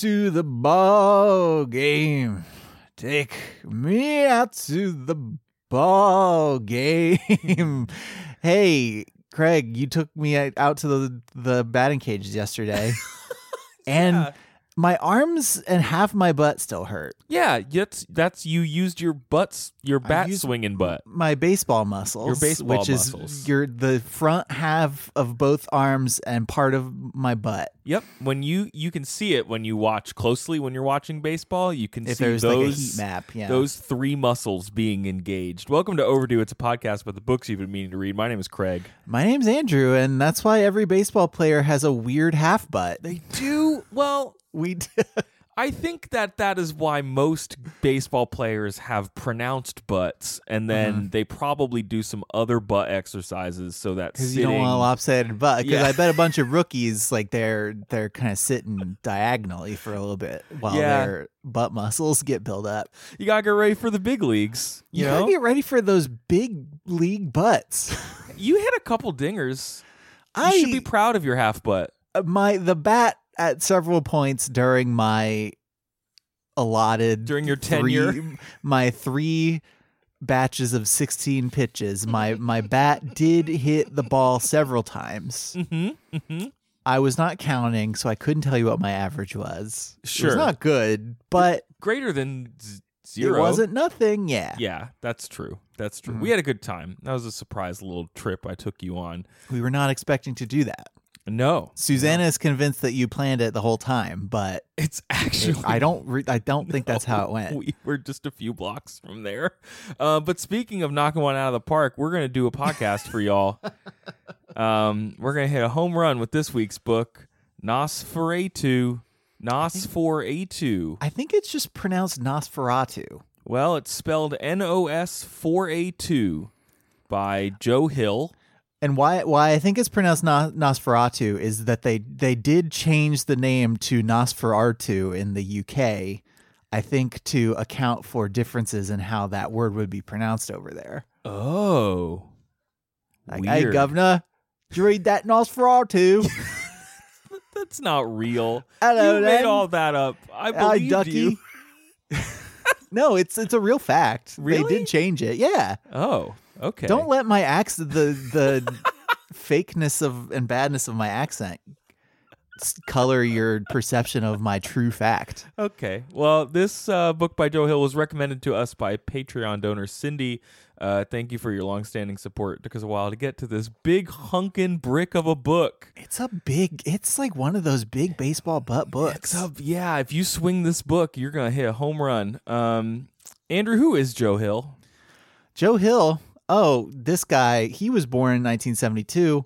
To the ball game. Take me out to the ball game. hey, Craig, you took me out to the the batting cages yesterday, and my arms and half my butt still hurt. Yeah, that's that's you used your butts, your bat swinging butt. My baseball muscles, Your baseball which muscles. is your the front half of both arms and part of my butt. Yep. When you you can see it when you watch closely when you're watching baseball, you can If see those like a heat map, yeah. those three muscles being engaged. Welcome to Overdue. It's a podcast about the books you've been meaning to read. My name is Craig. My name's Andrew, and that's why every baseball player has a weird half butt. They do well. We I think that that is why most baseball players have pronounced butts, and then Uh-huh. they probably do some other butt exercises so that because you don't want a lopsided butt. Because Yeah. I bet a bunch of rookies like they're they're kind of sitting diagonally for a little bit while Yeah. their butt muscles get built up. you gotta get ready for the big leagues. You, You, know, gotta get ready for those big league butts. you hit a couple dingers. You I should be proud of your half butt. uh, my the bat at several points during my allotted During your three- tenure? my three batches of 16 pitches my my bat did hit the ball several times Mm-hmm. Mm-hmm. i was not counting so i couldn't tell you what my average was Sure. was not good but Greater than z- zero. it wasn't nothing yeah Yeah, that's true. That's Mm-hmm. true. We had a good time. That was a surprise little trip I took you on. we were not expecting to do that No, susanna is convinced that you planned it the whole time but it's actually i don't re- i don't think that's how it went We were just a few blocks from there. Uh, but speaking of knocking one out of the park, we're going to do a podcast for y'all. Um, we're going to hit a home run with this week's book, Nosferatu. Nos4A2. i think it's just pronounced nosferatu Well, it's spelled N O S 4A2 by Joe Hill. And why why I think it's pronounced Nos- Nosferatu is that they they did change the name to Nosferatu in the UK, I think to account for differences in how that word would be pronounced over there. Oh. Like, hey, governor, did you read that Nosferatu? That's not real. Hello, you then. made all that up. I believe ducky. you. no, it's it's a real fact. They did change it. Yeah. Oh, okay. Don't let my accent the the fakeness of and badness of my accent color your perception of my true fact. Okay. Well, this uh, book by Joe Hill was recommended to us by Patreon donor Cindy. Uh, thank you for your longstanding support. It took us a while to get to this big hunkin' brick of a book. It's a big. It's like one of those big baseball butt books. A, yeah, if you swing this book, you're gonna hit a home run. Um, Andrew, who is Joe Hill? Joe Hill. Oh, this guy. He was born in 1972,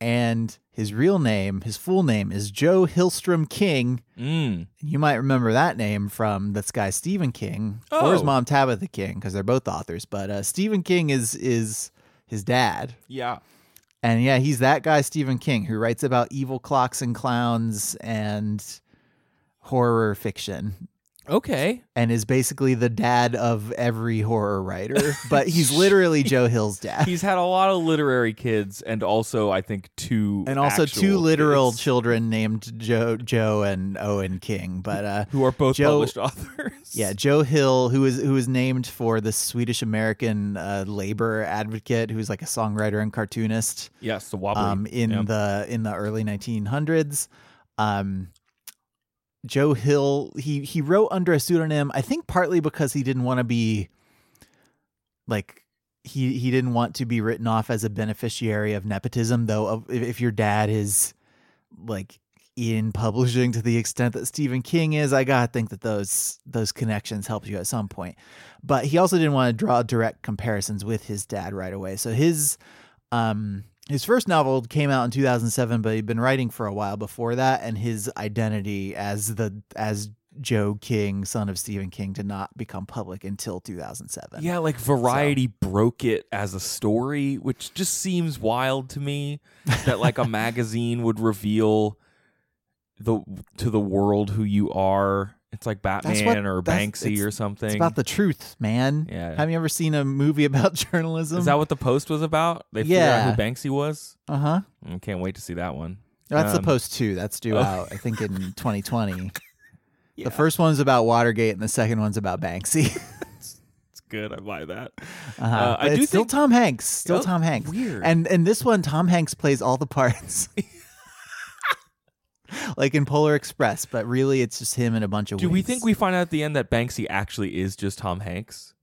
and his real name, his full name, is Joe Hillstrom King. Mm. You might remember that name from this guy Stephen King or his Oh. mom Tabitha King because they're both authors. But uh, Stephen King is is his dad. Yeah. And yeah, he's that guy, Stephen King, who writes about evil clocks and clowns and horror fiction Okay. and is basically the dad of every horror writer. But he's literally Joe Hill's dad. He's had a lot of literary kids, and also I think two, and also two literal kids children named Joe Joe and Owen King. But uh who are both Joe- published authors. yeah, Joe Hill, who is who was named for the Swedish American uh, labor advocate, who's like a songwriter and cartoonist. Yes, the wobbly. um, in Yep. the in the early 1900s. Um, Joe Hill he he wrote under a pseudonym. I think partly because he didn't want to be like he he didn't want to be written off as a beneficiary of nepotism. Though, if, if your dad is like in publishing to the extent that Stephen King is. I gotta think that those those connections helped you at some point. But he also didn't want to draw direct comparisons with his dad right away. So his um his first novel came out in 2007, but he'd been writing for a while before that, and his identity as the as Joe King, son of Stephen King, did not become public until 2007. Yeah, like Variety broke it as a story, which just seems wild to me that like a magazine would reveal the to the world who you are. It's like Batman what- or Banksy or something. It's about the truth, man. Yeah. Have you ever seen a movie about journalism? Is that what the post was about? They figured out Yeah. who Banksy was. uh huh. I can't wait to see that one. That's the Um, post two. That's due oh. out, I think, in 2020. Yeah. The first one's about Watergate, and the second one's about Banksy. It's good. I buy that. Uh-huh. Uh, I do it's still think- Tom Hanks. Still Oh, Tom Hanks. weird. And and this one, Tom Hanks plays all the parts. like in Polar Express, but really it's just him and a bunch of. Do we think we find out at the end that Banksy actually is just Tom Hanks?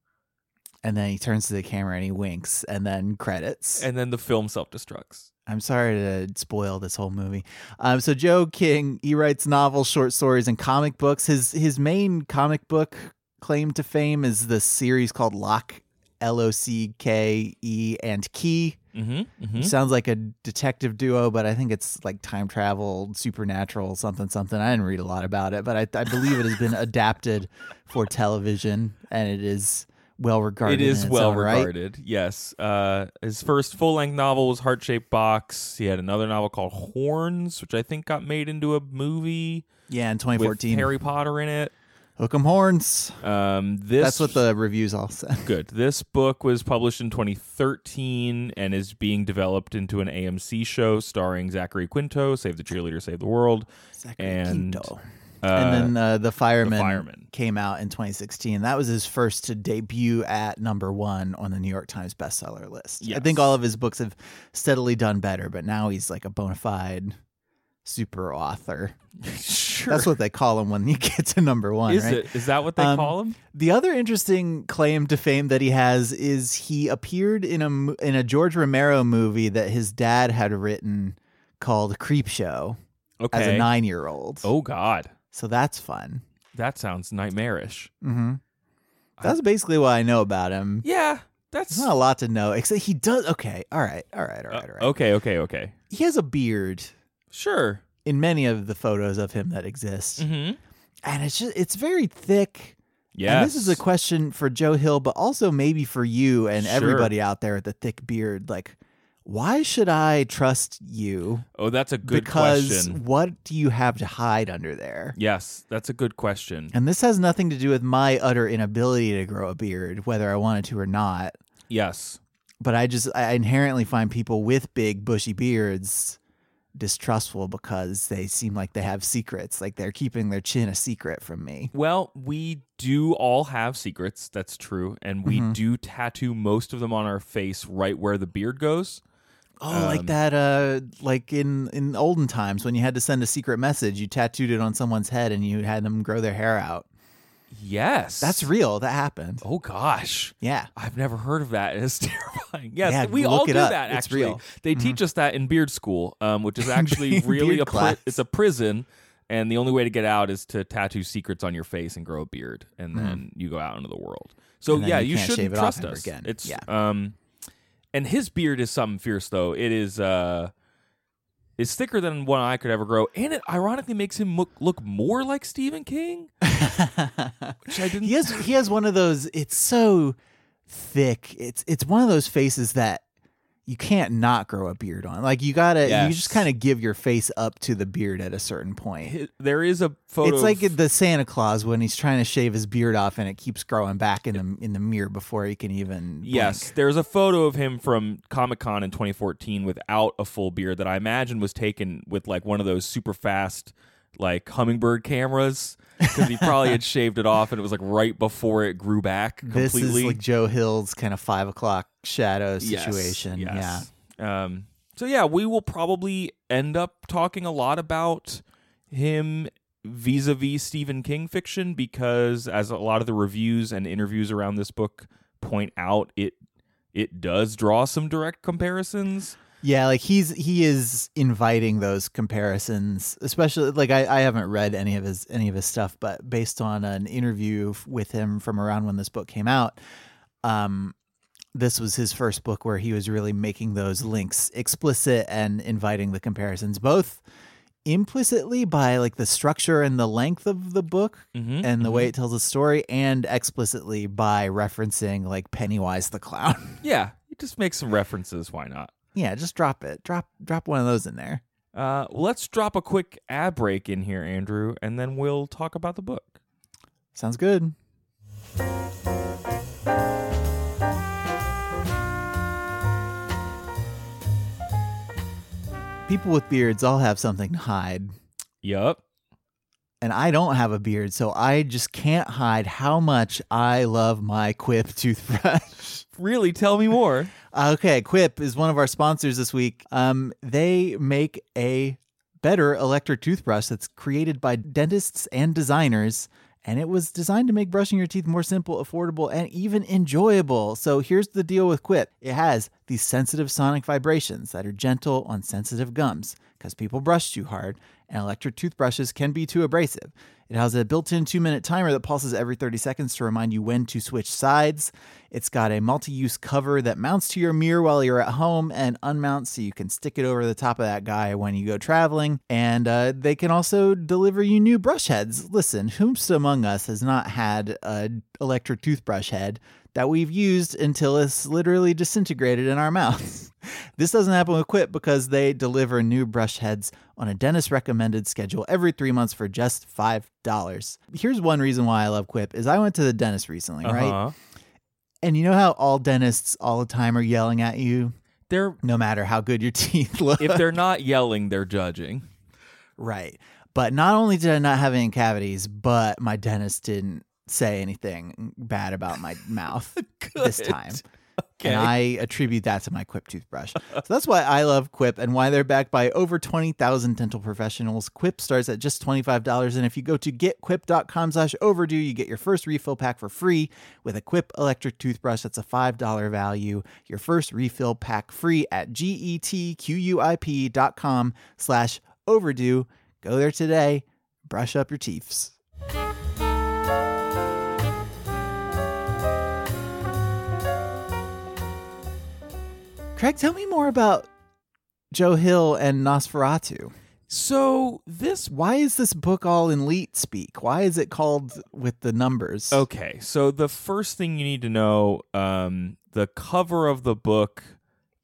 And then he turns to the camera and he winks, and then credits. And then the film self destructs. I'm sorry to spoil this whole movie. Um, so Joe King, he writes novels, short stories, and comic books. His his main comic book claim to fame is the series called Lock, L O C K E and Key. Mm-hmm. mm-hmm. Sounds like a detective duo, but I think it's like time travel, supernatural, something, something. I didn't read a lot about it, but I, I believe it has been adapted for television, and it is well regarded. It is well own right. regarded. Yes. Uh, his first full length novel was Heart Shaped Box. He had another novel called Horns, which I think got made into a movie Yeah, in with 2014. Harry Potter in it. Hook 'em horns. Um, this That's what the reviews all said. good. This book was published in 2013 and is being developed into an AMC show starring Zachary Quinto, Save the Cheerleader, Save the World. Zachary And, Quinto. Uh, and then uh, the fireman, Fireman. came out in 2016. That was his first to debut at number one on the New York Times bestseller list. I think all of his books have steadily done better, but now he's like a bona fide super author. sure. That's what they call him when you get to number one. is right? it? Is that what they Um, call him? The other interesting claim to fame that he has is he appeared in a in a George Romero movie that his dad had written called Creep Show Okay. as a nine year old. oh God, So that's fun. that sounds nightmarish. hmm That's basically what I know about him. Yeah, that's There's not a lot to know, except he does. Okay, all right, all right, all right, all right. Uh, okay. Okay. Okay. He has a beard Sure. in many of the photos of him that exist, Mm-hmm. and it's just it's very thick. Yeah. And this is a question for Joe Hill, but also maybe for you and Sure. everybody out there with the thick beard. Like, why should I trust you? Oh, that's a good because question. what do you have to hide under there? Yes, that's a good question. And this has nothing to do with my utter inability to grow a beard, whether I wanted to or not. Yes. But I just I inherently find people with big bushy beards distrustful because they seem like they have secrets, like they're keeping their chin a secret from me. Well, we do all have secrets. That's true, and we Mhm. do tattoo most of them on our face, right where the beard goes. Oh, like Um, that uh like in in olden times when you had to send a secret message, you tattooed it on someone's head and you had them grow their hair out. Yes, That's real. That happened. Oh gosh. Yeah. I've never heard of that. It's terrifying. Yes, Yeah, we all do up. that. It's Actually, real. they Mhm. teach us that in beard school, um, which is actually really a pri- it's a prison, and the only way to get out is to tattoo secrets on your face and grow a beard, and then you go out into the world. So Mm-hmm. Yeah, you you, shouldn't shave it off trust us. again. It's Yeah. um, and his beard is something fierce though. It is uh. It's thicker than one I could ever grow, and it ironically makes him look, look more like Stephen King, which I didn't. he has he has one of those it's so thick. It's it's one of those faces that you can't not grow a beard on. Like you gotta you just kind of give your face up to the beard at a certain point. There is a photo. It's like of- the Santa Claus when he's trying to shave his beard off and it keeps growing back in the in the mirror before he can even blink. Yes, there's a photo of him from Comic Con in 2014 without a full beard that I imagine was taken with like one of those super fast like hummingbird cameras because he probably had shaved it off and it was like right before it grew back This completely. is like Joe Hill's kind of five o'clock shadow Yes, situation. Yeah. Um, so yeah, we will probably end up talking a lot about him vis-a-vis Stephen King fiction because as a lot of the reviews and interviews around this book point out, it it does draw some direct comparisons. Yeah, like he's he is inviting those comparisons, especially like I, I haven't read any of his any of his stuff, but based on an interview with him from around when this book came out, um, this was his first book where he was really making those links explicit and inviting the comparisons, both implicitly by like the structure and the length of the book Mhm, and the way it tells a story, and explicitly by referencing like Pennywise the clown. Yeah, you just make some references. Why not? Yeah, just drop it. Drop drop one of those in there. Uh, let's drop a quick ad break in here, Andrew, and then we'll talk about the book. Sounds good. People with beards all have something to hide. Yup. And I don't have a beard, so I just can't hide how much I love my Quip toothbrush. Really, tell me more. Okay, Quip is one of our sponsors this week. Um, they make a better electric toothbrush that's created by dentists and designers, and it was designed to make brushing your teeth more simple, affordable, and even enjoyable. So here's the deal with Quip it has these sensitive sonic vibrations that are gentle on sensitive gums because people brush too hard, and electric toothbrushes can be too abrasive. It has a built in two minute timer that pulses every 30 seconds to remind you when to switch sides. It's got a multi use cover that mounts to your mirror while you're at home and unmounts so you can stick it over the top of that guy when you go traveling. And uh, they can also deliver you new brush heads. Listen, whomst among us has not had an electric toothbrush head that we've used until it's literally disintegrated in our mouths? This doesn't happen with Quip because they deliver new brush heads on a dentist recommended schedule every three months for just $5. Here's one reason why I love Quip is I went to the dentist recently, right? Uh-huh. And you know how all dentists all the time are yelling at you They're no matter how good your teeth look? if they're not yelling, they're judging. right. But not only did I not have any cavities, but my dentist didn't say anything bad about my mouth this time. Okay. And I attribute that to my Quip toothbrush. so that's why I love Quip and why they're backed by over 20,000 dental professionals. Quip starts at just $25. And if you go to getquip.com slash overdue, you get your first refill pack for free with a Quip electric toothbrush. That's a $5 value. Your first refill pack free at getquip.com slash overdue. Go there today. Brush up your teeths. Craig, tell me more about Joe Hill and Nosferatu. So this Why is this book all in leet speak? Why is it called with the numbers? Okay, so the first thing you need to know, um, the cover of the book,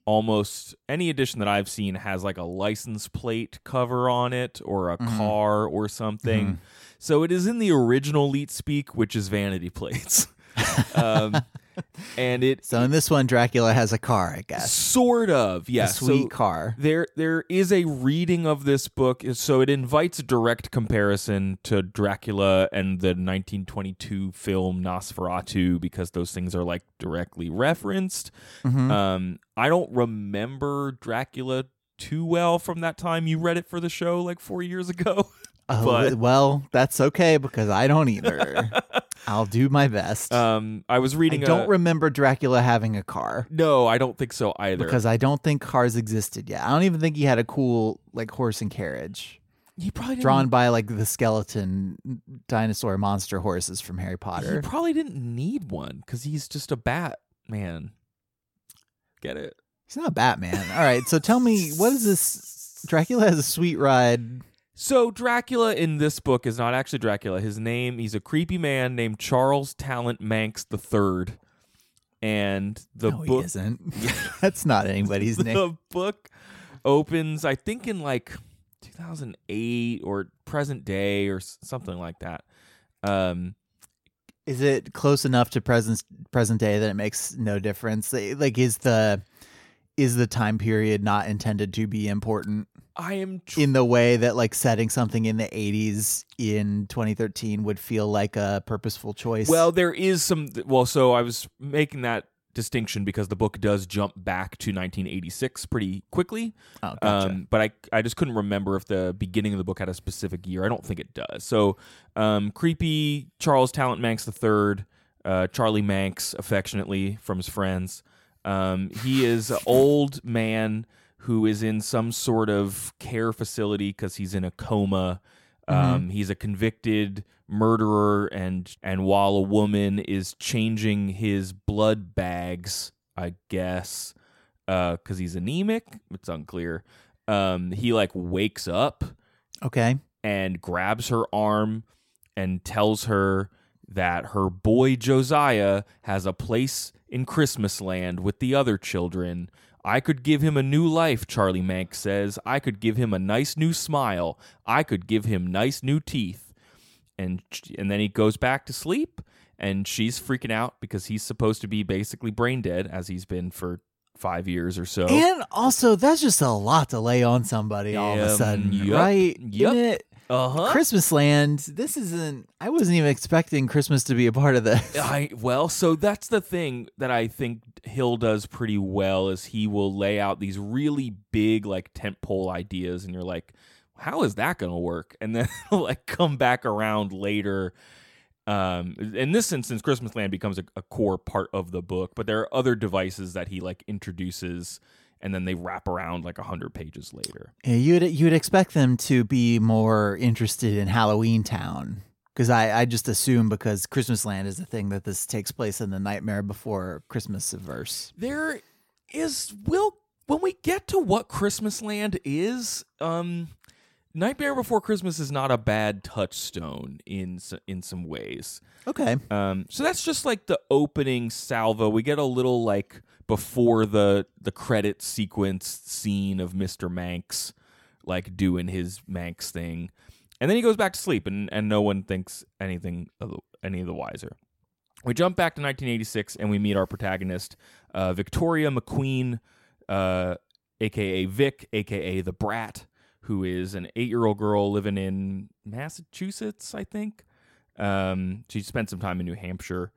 almost any edition that I've seen has like a license plate cover on it, or a car, or something. So it is in the original Leet Speak, which is vanity plates, um, and it So in this one, Dracula has a car, I guess. sort of A yeah, sweet so car. there there is a reading of this book so it invites a direct comparison to Dracula and the 1922 film Nosferatu because those things are like directly referenced Mhm. um I don't remember Dracula too well from that time you read it for the show like 4 years ago Oh, but- well, that's okay because I don't either. I'll do my best. um I was I reading don't a, remember Dracula having a car No, I don't think so either because I don't think cars existed yet. I don't even think he had a cool like horse and carriage he probably didn't, drawn by like the skeleton dinosaur monster horses from Harry Potter. he probably didn't need one cuz he's just a bat man get it He's not Batman. All right, so tell me, what is this? Dracula has a sweet ride. So Dracula in this book is not actually Dracula. His name he's a creepy man named Charles Talent Manx the Third, and the no, book isn't. That's not anybody's name. the book opens I think in like 2008 or present day or something like that. Um, Is it close enough to present present day that it makes no difference? Like, is the is the time period not intended to be important I am tr- in the way that like setting something in the 80s in 2013 would feel like a purposeful choice? well. There is some well. So I was making that distinction because the book does jump back to 1986 pretty quickly. oh, gotcha. Um, but I I just couldn't remember if the beginning of the book had a specific year. I don't think it does. So, um, creepy Charles Talent Manx the third, uh, Charlie Manx, affectionately from his friends. Um, he is an old man who is in some sort of care facility because he's in a coma. Um, He's a convicted murderer, and and while a woman is changing his blood bags, I guess, because he's anemic, it's unclear. Um, he like wakes up Okay. and grabs her arm and tells her that her boy Josiah has a place in Christmas land with the other children. I could give him a new life, Charlie Manx says. I could give him a nice new smile. I could give him nice new teeth. And and then he goes back to sleep and she's freaking out because he's supposed to be basically brain dead as he's been for 5 years or so. And also, that's just a lot to lay on somebody all of a Um, sudden, yup, right? yup. Uh-huh. Christmas land. This isn't. I wasn't even expecting Christmas to be a part of this. I well, so that's the thing that I think Hill does pretty well is he will lay out these really big like tentpole ideas, and you're like, how is that going to work? And then like come back around later. Um, in this instance, Christmas Land becomes a, a core part of the book, but there are other devices that he like introduces, and then they wrap around like a hundred pages later. Yeah, you'd you'd expect them to be more interested in Halloween Town because I, I just assume because Christmas Land is the thing that this takes place in the Nightmare Before Christmas verse. there is will when we get to what Christmas Land is, um Nightmare Before Christmas is not a bad touchstone in in some ways. Okay, Um so that's just like the opening salvo. We get a little like before the the credit sequence scene of Mr. Manx like doing his Manx thing. And then he goes back to sleep and and no one thinks anything of the, any of the wiser. We jump back to 1986 and we meet our protagonist, uh, Victoria McQueen, uh, aka Vic, aka the Brat, who is an eight-year-old girl living in Massachusetts, I think. Um, she spent some time in New Hampshire,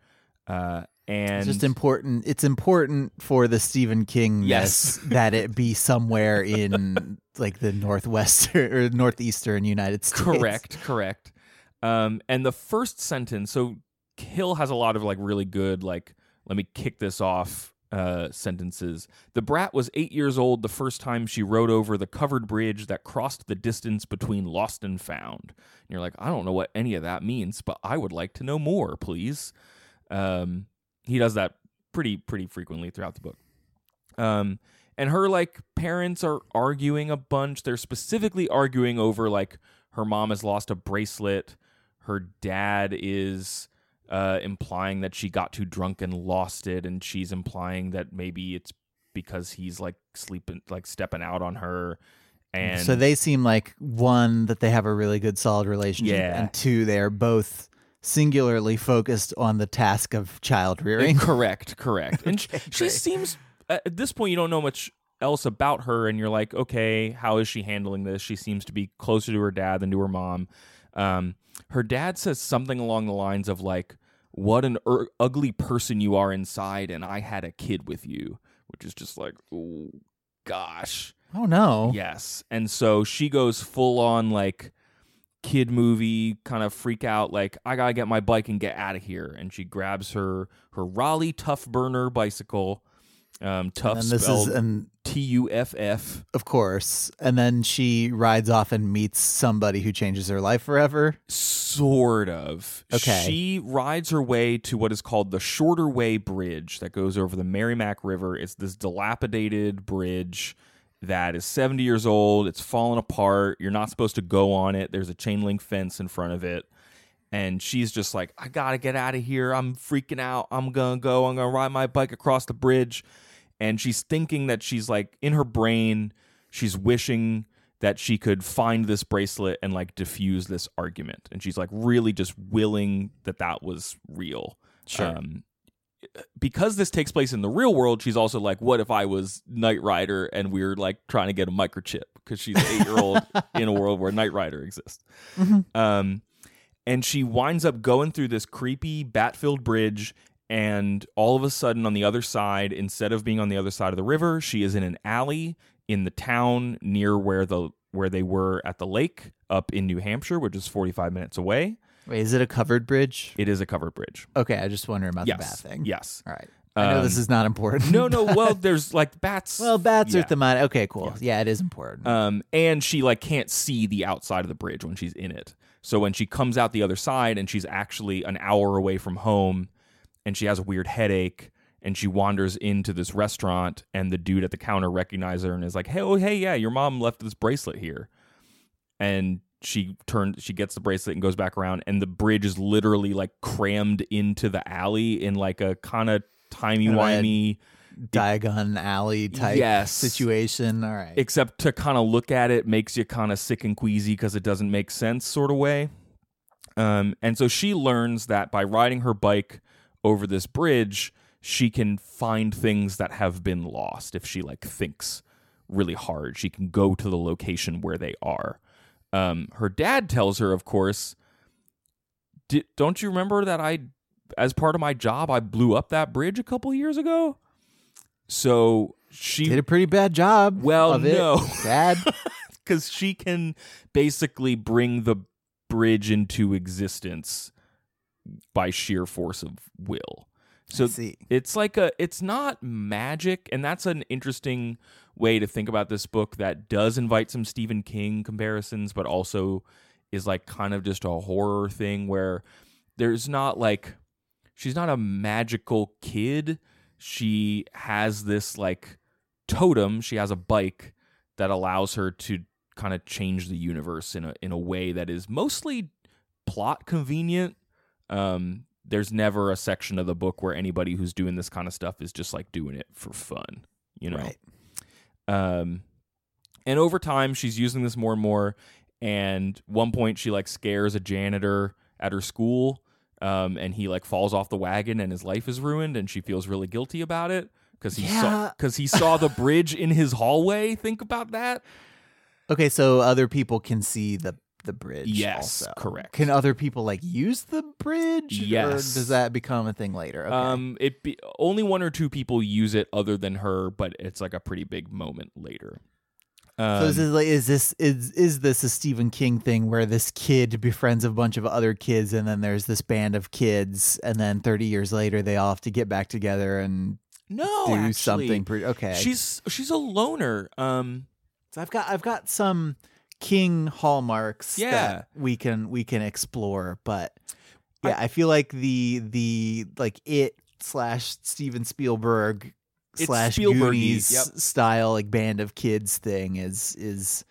uh, and it's just important. It's important for the Stephen King Yes. that it be somewhere in like the northwestern or northeastern United States. Correct, correct. Um, and the first sentence, so Hill has a lot of like really good, like, let me kick this off uh, sentences. The brat was eight years old the first time she rode over the covered bridge that crossed the distance between lost and found. And you're like, I don't know what any of that means, but I would like to know more, please. Um, he does that pretty, pretty frequently throughout the book. Um, and her like parents are arguing a bunch. They're specifically arguing over like her mom has lost a bracelet. Her dad is uh, implying that she got too drunk and lost it, and she's implying that maybe it's because he's like sleeping, like stepping out on her. And so they seem like one that they have a really good solid relationship, Yeah. and two they are both singularly focused on the task of child rearing. Correct, correct. And Okay, she great. seems at this point you don't know much else about her, and you're like, okay, how is she handling this? She seems to be closer to her dad than to her mom. Um, her dad says something along the lines of like, "What an ur- ugly person you are inside, and I had a kid with you," which is just like, oh gosh. Oh no! Yes. And so she goes full on like kid movie kind of freak out like I got to get my bike and get out of here and she grabs her her Raleigh Tuff Burner bicycle um tough and this is and T U F F of course, and then she rides off and meets somebody who changes her life forever. sort of Okay. she rides her way to what is called the Shorter Way Bridge that goes over the Merrimack River it's this dilapidated bridge that is 70 years old. It's fallen apart. You're not supposed to go on it. There's a chain link fence in front of it. And she's just like, I gotta get out of here. I'm freaking out. I'm gonna go. I'm gonna ride my bike across the bridge. And she's thinking that she's like in her brain, she's wishing that she could find this bracelet and like diffuse this argument. And she's like really just willing that that was real. Sure. Um, because this takes place in the real world, she's also like, what if I was Knight Rider and we are like trying to get a microchip because she's an eight year old in a world where Knight Rider exists. Um, and she winds up going through this creepy bat filled bridge. And all of a sudden, on the other side, instead of being on the other side of the river, she is in an alley in the town near where the where they were at the lake up in New Hampshire, which is 45 minutes away. Wait, is it a covered bridge? It is a covered bridge. Okay, I just wonder about yes. the bat thing. Yes. All right. I know this Um, is not important. no, no. Well, there's like bats. well, bats yeah. are thematic. Okay, cool. Yeah. it is important. Um, and she like can't see the outside of the bridge when she's in it. So when she comes out the other side and she's actually an hour away from home, and she has a weird headache, and she wanders into this restaurant, and the dude at the counter recognizes her and is like, "Hey, oh, hey, yeah, your mom left this bracelet here," and she turns, she gets the bracelet and goes back around, and the bridge is literally like crammed into the alley in like a kind of timey wimey. Diagon Alley type Yes. situation. All right. except to kind of look at it makes you kind of sick and queasy because it doesn't make sense sort of way um, and so she learns that by riding her bike over this bridge she can find things that have been lost if she like thinks really hard she can go to the location where they are um, her dad tells her of course "Di- don't you remember that i as part of my job i blew up that bridge a couple years ago so she Did a pretty bad job. Well, of it. no. Dad. because she can basically bring the bridge into existence by sheer force of will. So it's like a it's not magic and that's an interesting way to think about this book that does invite some Stephen King comparisons but also is like kind of just a horror thing where there's not like she's not a magical kid. She has this like totem. She has a bike that allows her to kind of change the universe in a in a way that is mostly plot convenient. Um there's never a section of the book where anybody who's doing this kind of stuff is just like doing it for fun you know? Right. Um and over time she's using this more and more. And one point she like scares a janitor at her school um and he like falls off the wagon and his life is ruined and she feels really guilty about it because he saw because he saw the bridge in his hallway. Think about that. Okay, so other people can see the the bridge. Yes, also. correct. Can other people like use the bridge? Or Yes. does that become a thing later? Okay. um it be only one or two people use it other than her but it's like a pretty big moment later um, so is this like is this is is this a Stephen King thing where this kid befriends a bunch of other kids and then there's this band of kids and then 30 years later they all have to get back together and no do actually, something pretty okay. she's she's a loner um So I've got I've got some King hallmarks Yeah. that we can we can explore, but yeah, I, feel like the the like it slash Steven Spielberg It's slash Goonies yep. style like band of kids thing is is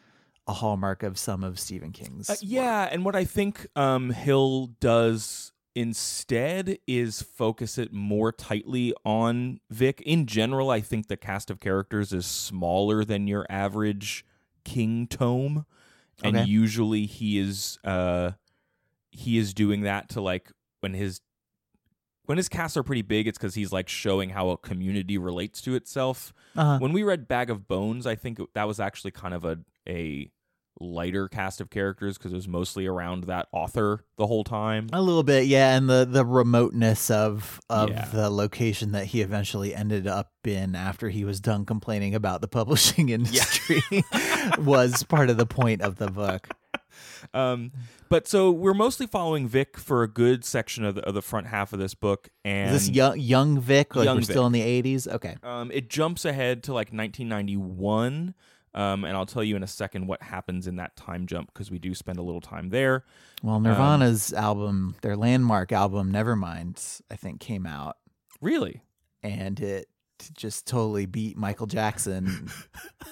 a hallmark of some of Stephen King's. Uh, yeah, and what I think um, Hill does instead is focus it more tightly on Vic. In general, I think the cast of characters is smaller than your average King tome, and Okay. usually he is uh, he is doing that to like when his when his casts are pretty big. It's because he's like showing how a community relates to itself Uh-huh. when we read Bag of Bones, I think that was actually kind of a a lighter cast of characters because it was mostly around that author the whole time. A little bit, yeah, and the the remoteness of of Yeah. the location that he eventually ended up in after he was done complaining about the publishing industry was part of the point of the book. Um, but so we're mostly following Vic for a good section of the, of the front half of this book, and Is this young young Vic? Like Young we're still in the eighties? Okay. um, it jumps ahead to like 1991. Um, and I'll tell you in a second what happens in that time jump because we do spend a little time there. Well, Um, Nirvana's album, their landmark album, Nevermind, I think came out, Really? and it just totally beat Michael Jackson,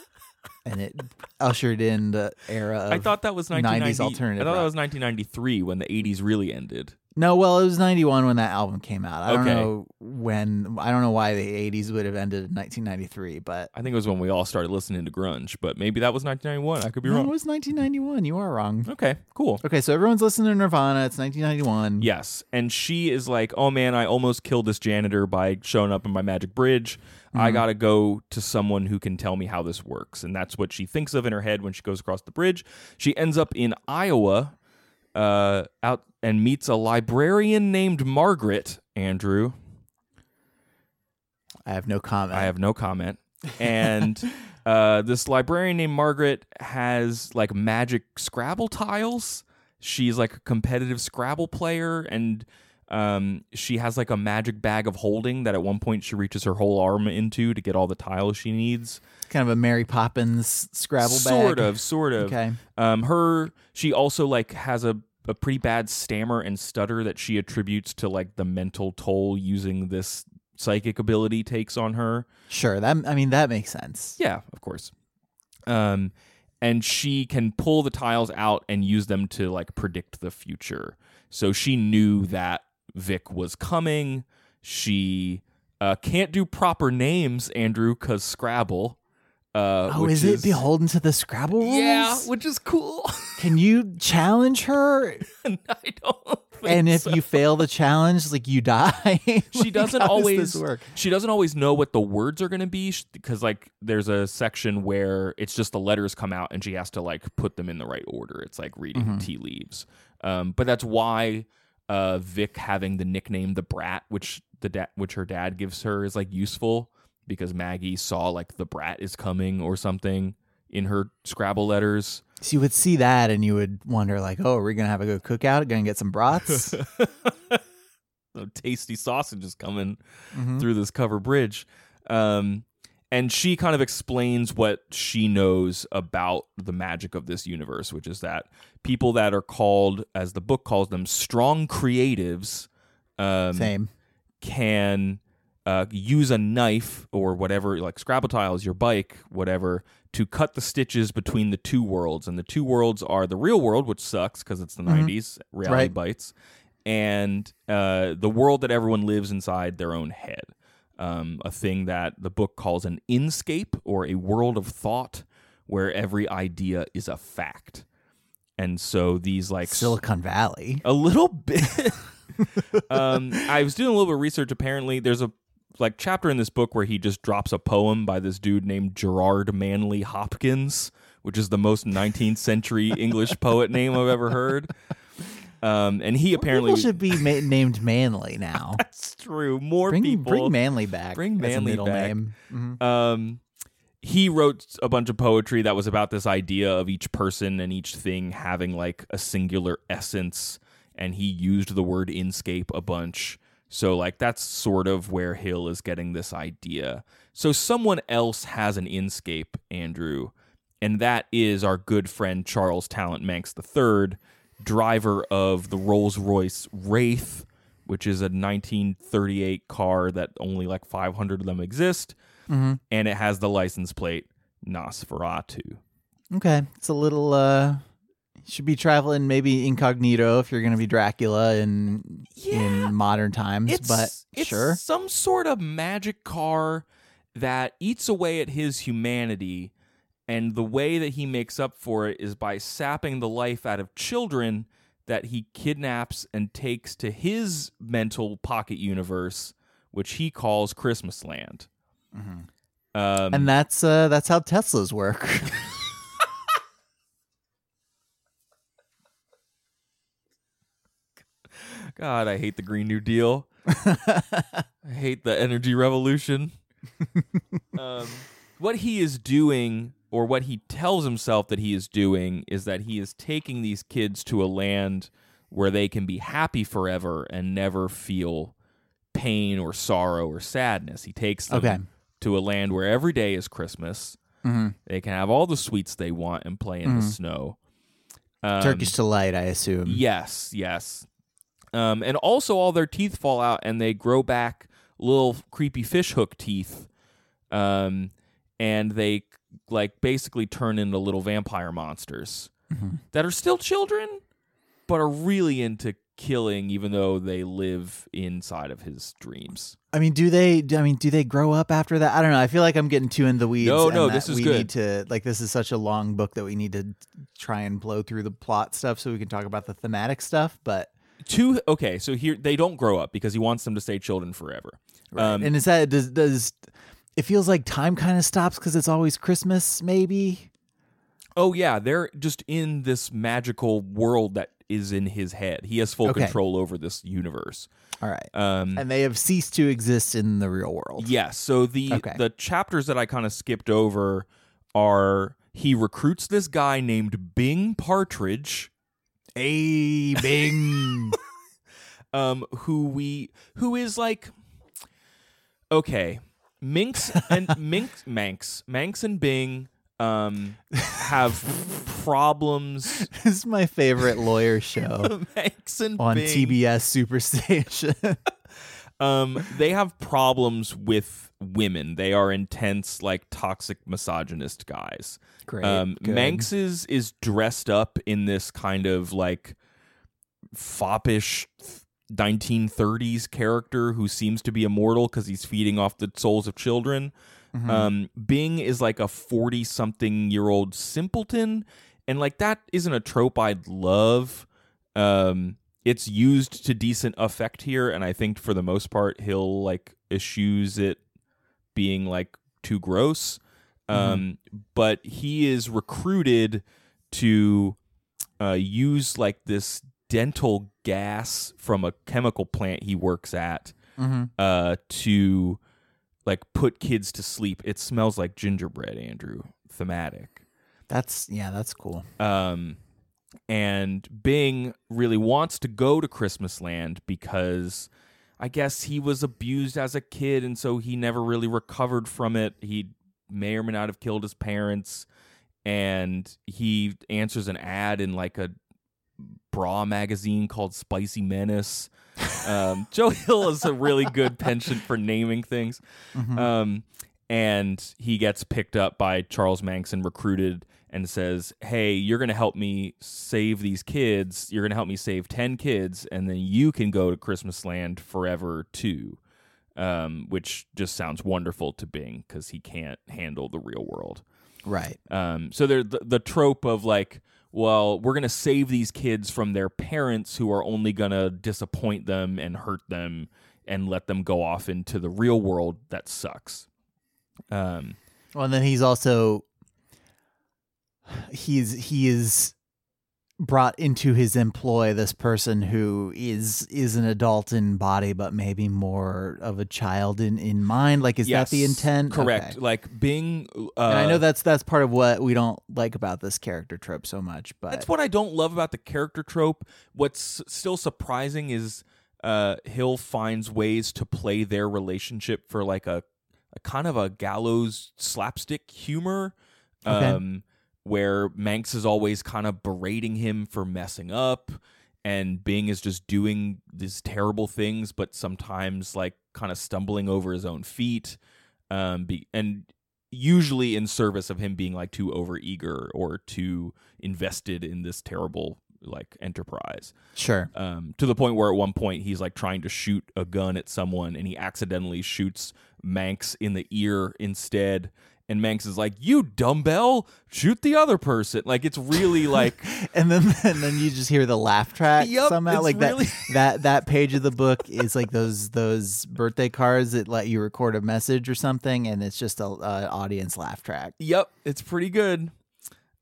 and it ushered in the era of. I thought that was 90s alternative I thought that was 1993 when the 80s really ended. No, well, it was 91 when that album came out. I don't know when, I don't know why the 80s would have ended in 1993, but I think it was when we all started listening to grunge, but maybe that was 1991. I could be no, it wrong. was 1991. You are wrong. Okay, cool. Okay, so everyone's listening to Nirvana. It's 1991. Yes, and she is like, "Oh man, I almost killed this janitor by showing up in my magic bridge. I mm-hmm. got to go to someone who can tell me how this works." And that's what she thinks of in her head when she goes across the bridge. She ends up in Iowa uh out and meets a librarian named Margaret, Andrew. I have no comment. I have no comment. And uh, this librarian named Margaret has like magic Scrabble tiles. She's like a competitive Scrabble player, and Um, she has like a magic bag of holding that at one point she reaches her whole arm into to get all the tiles she needs. Kind of a Mary Poppins Scrabble bag. Sort of, sort of. Okay. Um, her she also like has a a pretty bad stammer and stutter that she attributes to like the mental toll using this psychic ability takes on her. Sure. That I mean that makes sense. Yeah, of course. Um, and she can pull the tiles out and use them to like predict the future. So she knew that Vic was coming. She uh, can't do proper names, Andrew, because Scrabble. Uh, Oh, which is it beholden to the Scrabble rules? Yeah, which is cool. Can you challenge her? I don't. Think and if so. you fail the challenge, like you die. she doesn't does always this work. she doesn't always know what the words are going to be because like there's a section where it's just the letters come out and she has to like put them in the right order it's like reading Mm-hmm. tea leaves um, but that's why uh, vic having the nickname the brat which the da- which her dad gives her is like useful because maggie saw like the brat is coming or something in her scrabble letters So you would see that and you would wonder, like, oh, are we gonna have a good cookout? Gonna get some brats? the tasty sausages coming Mhm. through this cover bridge. Um, and she kind of explains what she knows about the magic of this universe, which is that people that are called, as the book calls them, strong creatives, um, Same. can uh, use a knife or whatever, like Scrabble tiles, your bike, whatever, to cut the stitches between the two worlds. And the two worlds are the real world, which sucks because it's the 90s, reality Right. bites, and uh, the world that everyone lives inside their own head. Um, a thing that the book calls an inscape or a world of thought where every idea is a fact. And so these like Silicon Valley. a little bit. um, I was doing a little bit of research. Apparently, there's a like chapter in this book where he just drops a poem by this dude named Gerard Manley Hopkins, which is the most 19th century English poet name I've ever heard. Um, and he apparently People should be ma- named Manly now. that's true. More bring people bring Manly back. Bring Manly back. name. Mhm. um he wrote a bunch of poetry that was about this idea of each person and each thing having like a singular essence and he used the word inscape a bunch so like that's sort of where hill is getting this idea so someone else has an inscape andrew and that is our good friend charles talent manx iii driver of the rolls-royce wraith which is a 1938 car that only like 500 of them exist Mhm. and it has the license plate Nosferatu. Okay, it's a little. uh Should be traveling maybe incognito if you're going to be Dracula in Yeah. in modern times. It's, but it's sure, some sort of magic car that eats away at his humanity, and the way that he makes up for it is by sapping the life out of children that he kidnaps and takes to his mental pocket universe, which he calls Christmas Land. Um, and that's uh that's how Teslas work. God, I hate the Green New Deal. I hate the energy revolution. um, what he is doing, or what he tells himself that he is doing, is that he is taking these kids to a land where they can be happy forever and never feel pain or sorrow or sadness. He takes them Okay. to a land where every day is Christmas. Mhm. They can have all the sweets they want and play in the snow. Um, Turkish delight, I assume. Yes, yes. Um, and also, all their teeth fall out and they grow back little creepy fish hook teeth. Um, and they like basically turn into little vampire monsters that are still children, but are really into killing, even though they live inside of his dreams. I mean, do they? I mean, do they grow up after that? I don't know. I feel like I'm getting too in the weeds. No, and no, this is we good. Need to like this is such a long book that we need to try and blow through the plot stuff so we can talk about the thematic stuff. But Two, okay, so here they don't grow up because he wants them to stay children forever. Um, and is that does does it feels like time kind of stops because it's always Christmas? Maybe. Oh yeah, they're just in this magical world that is in his head. He has full Okay. control over this universe. All right. Um, and they have ceased to exist in the real world. yes. So the Okay. the chapters that I kind of skipped over are he recruits this guy named Bing Partridge. Hey, Bing. um, who we who is like okay, Minx and Minx Manx Manx and Bing um have problems. This is my favorite lawyer show Manx and on Bing, TBS Superstation. Um they have problems with women. They are intense, like toxic misogynist guys. Great. Um, good. Manx is, is dressed up in this kind of like foppish 1930s character who seems to be immortal because he's feeding off the souls of children. Mhm. Um, Bing is like a 40 something year old simpleton, and like that isn't a trope I'd love. Um, it's used to decent effect here, and I think for the most part he'll like eschews it being like too gross. Um, but he is recruited to uh, use like this dental gas from a chemical plant he works at Mhm. uh, to like put kids to sleep. It smells like gingerbread, Andrew. Thematic. That's yeah, that's cool. Um, and Bing really wants to go to Christmas Land because I guess he was abused as a kid, and so he never really recovered from it. He may or may not have killed his parents, and he answers an ad in like a bra magazine called Spicy Menace. Um, Joe Hill is a really good penchant for naming things. Mhm. Um, and he gets picked up by Charles Manx and recruited and says, Hey, you're going to help me save these kids. You're going to help me save 10 kids, and then you can go to Christmas Land forever too. Um, which just sounds wonderful to Bing because he can't handle the real world. right. Um, so there the, the trope of like, well, we're gonna save these kids from their parents who are only gonna disappoint them and hurt them and let them go off into the real world that sucks. Um, Well, and then he's also he's he is brought into his employ this person who is is an adult in body but maybe more of a child in in mind like is that the intent Correct. Okay. Like being Uh, and i know that's that's part of what we don't like about this character trope so much but That's what I don't love about the character trope. What's still surprising is uh, Hill finds ways to play their relationship for like a, a kind of a gallows slapstick humor, Okay. um, where Manx is always kind of berating him for messing up, and Bing is just doing these terrible things, but sometimes like kind of stumbling over his own feet, um, be, and usually in service of him being like too overeager or too invested in this terrible like enterprise sure um, to the point where at one point he's like trying to shoot a gun at someone and he accidentally shoots Manx in the ear instead. And Manx is like, "You dumbbell, shoot the other person!" Like it's really like, and then and then you just hear the laugh track Yup, somehow like really- that that that page of the book is like those those birthday cards that let you record a message or something and it's just a, a audience laugh track "Yep, it's pretty good."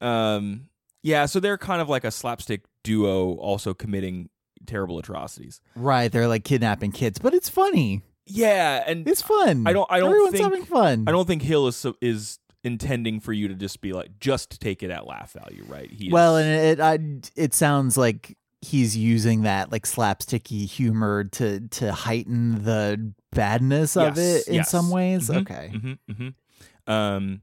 Um, yeah, so they're kind of like a slapstick duo, also committing terrible atrocities. right they're like kidnapping kids but it's funny Yeah, and it's fun I don't- I don't everyone's think- having fun I don't think Hill is is intending for you to just be like just take it at laugh value, right? He well is, and it I, it sounds like he's using that like slapsticky humor to to heighten the badness of Yes, it in yes. some ways Mhm, okay mhm, mhm. Um,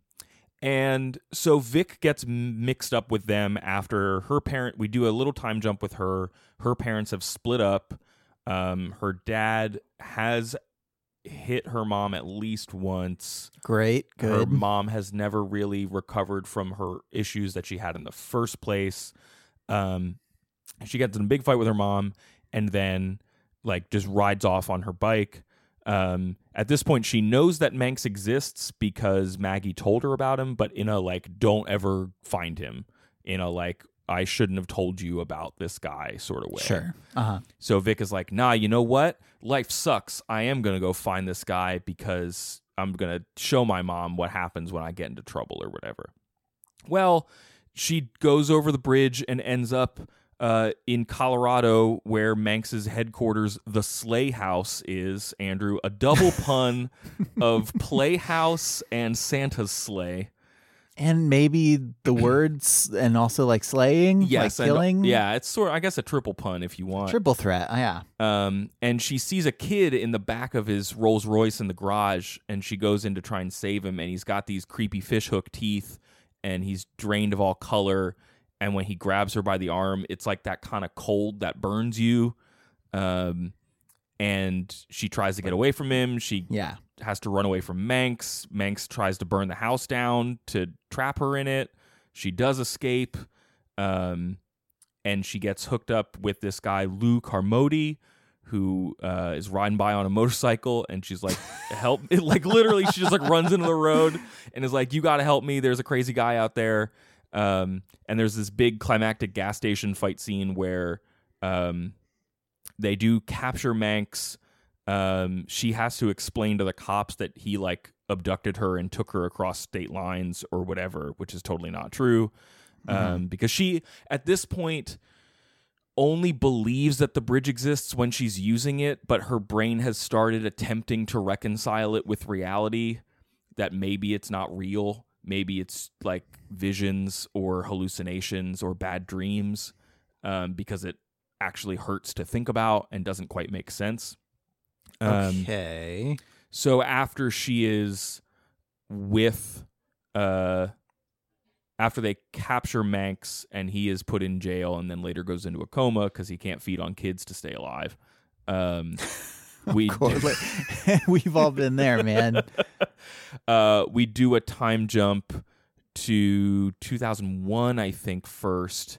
and so Vic gets mixed up with them after her parent. We do a little time jump with her. Her parents have split up. Um, her dad has hit her mom at least once. great Her mom has never really recovered from her issues that she had in the first place. Um, she gets in a big fight with her mom and then like just rides off on her bike. Um, at this point, she knows that Manx exists because Maggie told her about him, but in a like, don't ever find him, in a like, I shouldn't have told you about this guy sort of way. sure uh-huh So Vic is like, nah, you know what? Life sucks. I am going to go find this guy because I'm going to show my mom what happens when I get into trouble or whatever. Well, she goes over the bridge and ends up uh, in Colorado, where Manx's headquarters, the Sleigh House, is, Andrew, a double pun of Playhouse and Santa's Sleigh. And maybe the words and also like slaying, Yes, like and- killing. yeah, it's sort of, I guess a triple pun if you want. Triple threat. Oh, yeah. um, and she sees a kid in the back of his Rolls Royce in the garage, and she goes in to try and save him. And he's got these creepy fishhook teeth, and he's drained of all color. And when he grabs her by the arm, it's like that kind of cold that burns you. Um, and she tries to get away from him. She Yeah. has to run away from Manx. Manx tries to burn the house down to trap her in it. She does escape. Um, and she gets hooked up with this guy, Lou Carmody, who uh, is riding by on a motorcycle. And she's like, help. It, like, literally, she just like runs into the road and is like, you got to help me. There's a crazy guy out there. Um, and there's this big climactic gas station fight scene where um, they do capture Manx um, she has to explain to the cops that he like abducted her and took her across state lines or whatever, which is totally not true. Um, because she at this point only believes that the bridge exists when she's using it, but her brain has started attempting to reconcile it with reality that maybe it's not real. Maybe it's like visions or hallucinations or bad dreams um, because it actually hurts to think about and doesn't quite make sense. Um, Okay. so after she is with, uh, after they capture Manx and he is put in jail and then later goes into a coma because he can't feed on kids to stay alive. Um, we We've all been there, man. uh, we do a time jump to 2001, I think, first.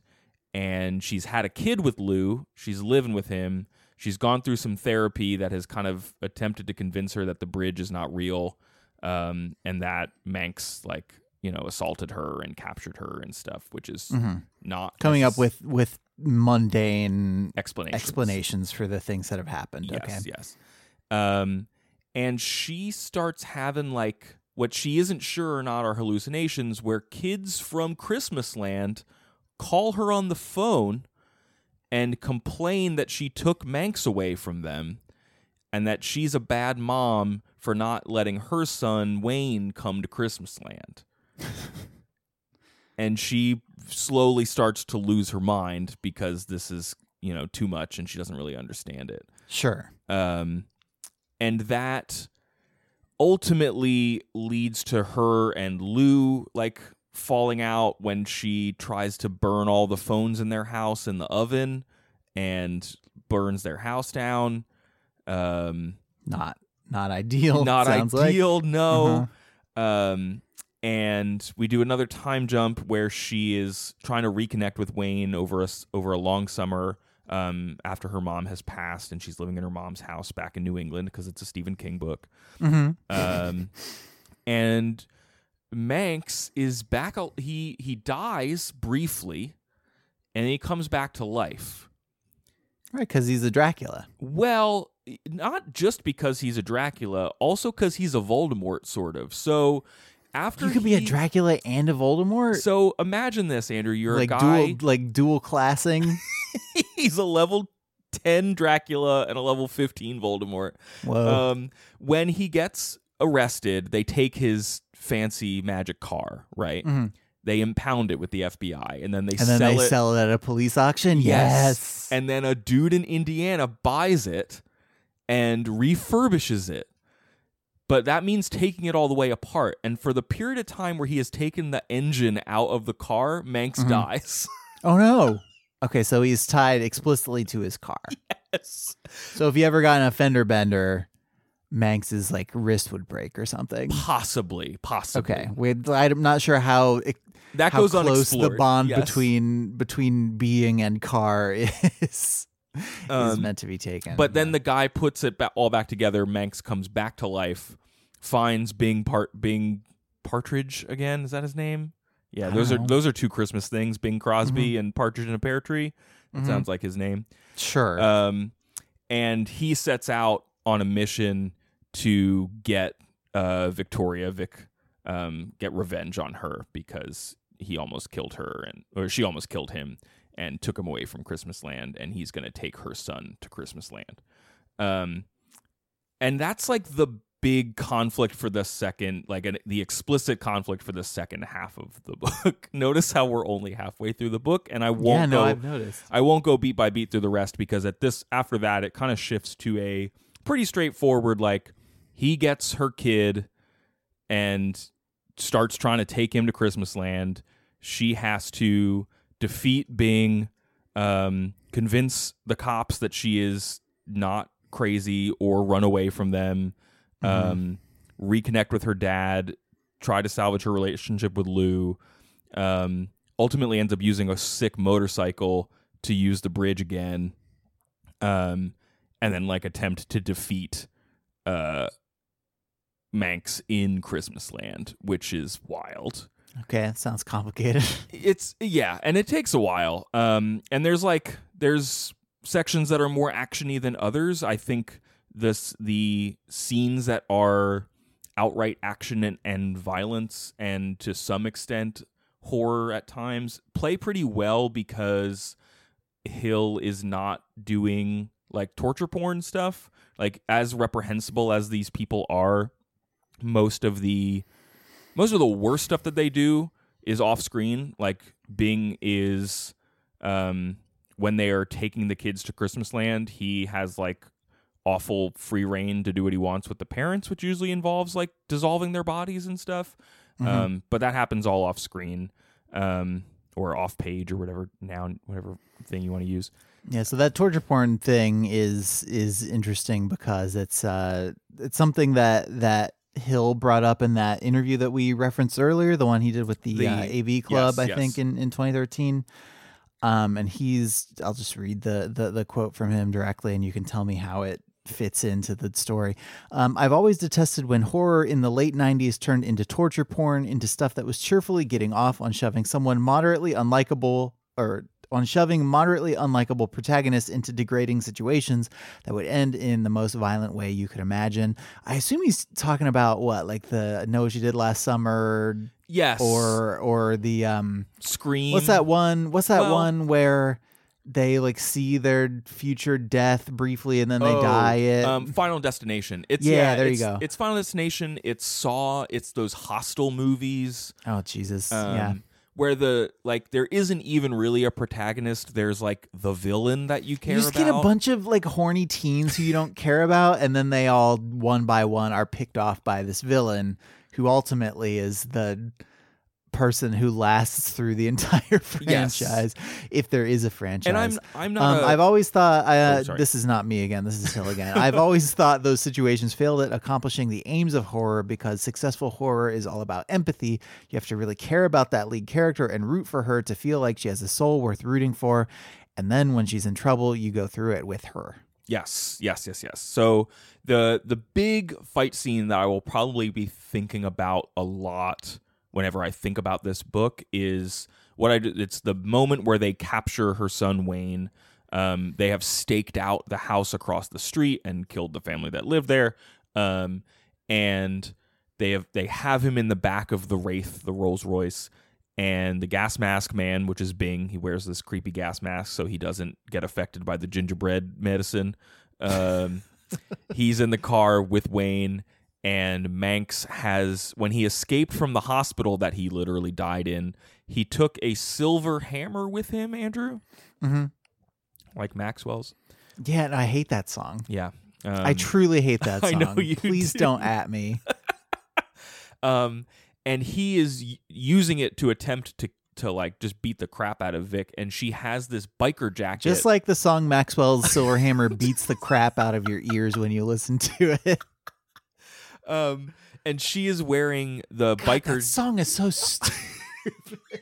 And she's had a kid with Lou. She's living with him. She's gone through some therapy that has kind of attempted to convince her that the bridge is not real um, and that Manx, like, you know, assaulted her and captured her and stuff, which is not Mm-hmm. Coming up with with mundane explanations. explanations for the things that have happened. Yes, okay. yes. Um, and she starts having like what she isn't sure or not are hallucinations, where kids from Christmas Land call her on the phone and complain that she took Manx away from them, and that she's a bad mom for not letting her son Wayne come to Christmasland. And she slowly starts to lose her mind because this is you know too much and she doesn't really understand it Sure. um, and that ultimately leads to her and Lou like falling out when she tries to burn all the phones in their house in the oven and burns their house down. Um, Not not ideal. not sounds like. Uh-huh. ideal, no. Um, and we do another time jump where she is trying to reconnect with Wayne over a over a long summer um, after her mom has passed, and she's living in her mom's house back in New England because it's a Stephen King book. Mhm. Um, and Manx is back. He he dies briefly, and he comes back to life. Right, because he's a Dracula. Well, not just because he's a Dracula, also because he's a Voldemort, sort of. So after You could be a Dracula and a Voldemort. So imagine this, Andrew. You're like a guy. dual like dual classing. he's a level ten Dracula and a level fifteen Voldemort. Whoa. Um, when he gets arrested, they take his fancy magic car, right? Mhm. They impound it with the FBI, and then they and then sell they it. sell it at a police auction. Yes. And then a dude in Indiana buys it and refurbishes it. But that means taking it all the way apart. And for the period of time where he has taken the engine out of the car, Manx Mm-hmm. dies. oh no. Okay, so he's tied explicitly to his car. yes. So if you ever got in a fender bender, Manx's like wrist would break or something. Possibly. Possibly. Okay, with I'm not sure how it, That how goes close the bond Yes. between between being and car is is Um, meant to be taken. But then the guy puts it ba- all back together. Manx comes back to life, finds Bing part Bing Partridge again. Is that his name? Yeah, those are know. Mm-hmm. those are two Christmas things: Bing Crosby and Partridge in a Pear Tree. That sounds like his name. sure. Um, and he sets out on a mission to get uh, Victoria Vic, um, get revenge on her because he almost killed her and or she almost killed him and took him away from Christmas Land, and he's going to take her son to Christmas Land. Um, and that's like the big conflict for the second, like an, the explicit conflict for the second half of the book. Notice how we're only halfway through the book, and I won't yeah, no, go. I've noticed. I won't go beat by beat through the rest because at this after that it kind of shifts to a pretty straightforward like he gets her kid and starts trying to take him to Christmas land. She has to defeat Bing, um, convince the cops that she is not crazy or run away from them, um, reconnect with her dad, try to salvage her relationship with Lou. Um, ultimately ends up using a sick motorcycle to use the bridge again. Um, and then like attempt to defeat uh Manx in Christmas Land, which is wild. Okay, that sounds complicated. It's yeah, and it takes a while. Um, and there's like there's sections that are more actiony than others. I think this the scenes that are outright action and, and violence, and to some extent horror at times, play pretty well because Hill is not doing like torture porn stuff. Like as reprehensible as these people are, most of the most of the worst stuff that they do is off screen. Like Bing is um when they are taking the kids to Christmas land, he has like awful free reign to do what he wants with the parents, which usually involves like dissolving their bodies and stuff. Um, but that happens all off screen. Um, or off page or whatever noun whatever thing you want to use. Yeah, so that torture porn thing is is interesting because it's uh it's something that that Hill brought up in that interview that we referenced earlier, the one he did with the, The- uh, AV Club, yes, I yes. think in in 2013. Um, and he's I'll just read the, the the quote from him directly, and you can tell me how it fits into the story. Um, I've always detested when horror in the late 90s turned into torture porn, into stuff that was cheerfully getting off on shoving someone moderately unlikable or on shoving moderately unlikable protagonists into degrading situations that would end in the most violent way you could imagine. I assume he's talking about what, like the Know What You Did Last Summer Yes. or or the um Scream. what's that one what's that Well- one where they like see their future death briefly and then they Oh, die it Um, Final Destination. It's Yeah, yeah, there you go. It's Final Destination. It's Saw. It's those Hostel movies. oh jesus Um, yeah Where the like there isn't even really a protagonist. There's like the villain that you care about. you just about. get a bunch of like horny teens who you don't care about and then they all one by one are picked off by this villain who ultimately is the person who lasts through the entire Yes. franchise if there is a franchise and I'm I'm not. Um, a- I've always thought uh, Oh, this is not me again. This is Hill again. I've always thought those situations failed at accomplishing the aims of horror because successful horror is all about empathy. You have to really care about that lead character and root for her to feel like she has a soul worth rooting for. And then when she's in trouble, you go through it with her. Yes, yes, yes, yes. So the the big fight scene that I will probably be thinking about a lot whenever I think about this book is what I do. It's the moment where they capture her son Wayne. Um, they have staked out the house across the street and killed the family that lived there. Um, and they have they have him in the back of the Wraith, the Rolls Royce, and the gas mask man, which is Bing. He wears this creepy gas mask so he doesn't get affected by the gingerbread medicine. Um, he's in the car with Wayne, and Manx has when he escaped from the hospital that he literally died in. He took a silver hammer with him, Andrew, Mhm. like Maxwell's. Yeah, and I hate that song. Yeah, um, I truly hate that I song. know you Please do. don't at me. um, and he is y- using it to attempt to to like just beat the crap out of Vic, and she has this biker jacket, Just like the song Maxwell's Silver Hammer beats the crap out of your ears when you listen to it. Um, and she is wearing the God, biker. that song is so stupid.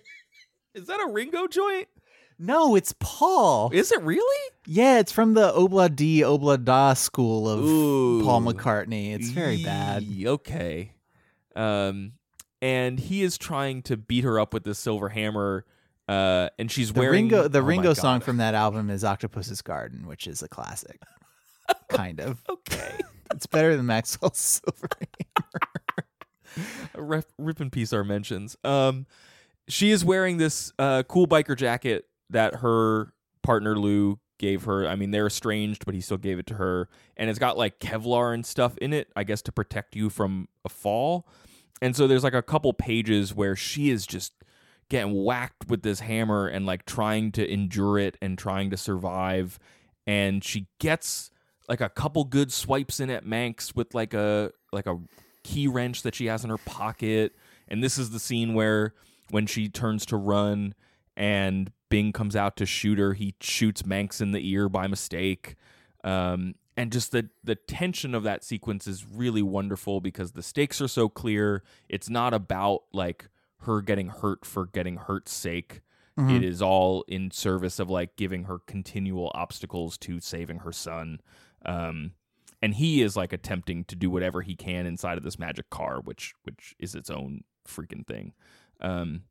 Is that a Ringo joint? No, it's Paul. Is it really? Yeah, it's from the Ob-La-Di, Ob-La-Da school of Ooh. Paul McCartney. It's very bad. Okay. Um, and he is trying to beat her up with the silver hammer. Uh, and she's The wearing Ringo the oh Ringo song from that album is Octopus's Garden, which is a classic. kind of. Okay. It's better than Maxwell's Silver. Rip, rip in peace our mentions. Um, she is wearing this uh cool biker jacket that her partner Lou gave her. I mean, they're estranged, but he still gave it to her, and it's got like Kevlar and stuff in it, I guess, to protect you from a fall. And so there's like a couple pages where she is just getting whacked with this hammer and like trying to endure it and trying to survive. And she gets like a couple good swipes in at Manx with like a like a key wrench that she has in her pocket. And this is the scene where when she turns to run and Bing comes out to shoot her, he shoots Manx in the ear by mistake. Um, and just the the tension of that sequence is really wonderful because the stakes are so clear. It's not about like her getting hurt for getting hurt's sake. Mhm. It is all in service of like giving her continual obstacles to saving her son. Um, and he is like attempting to do whatever he can inside of this magic car, which which is its own freaking thing. Um,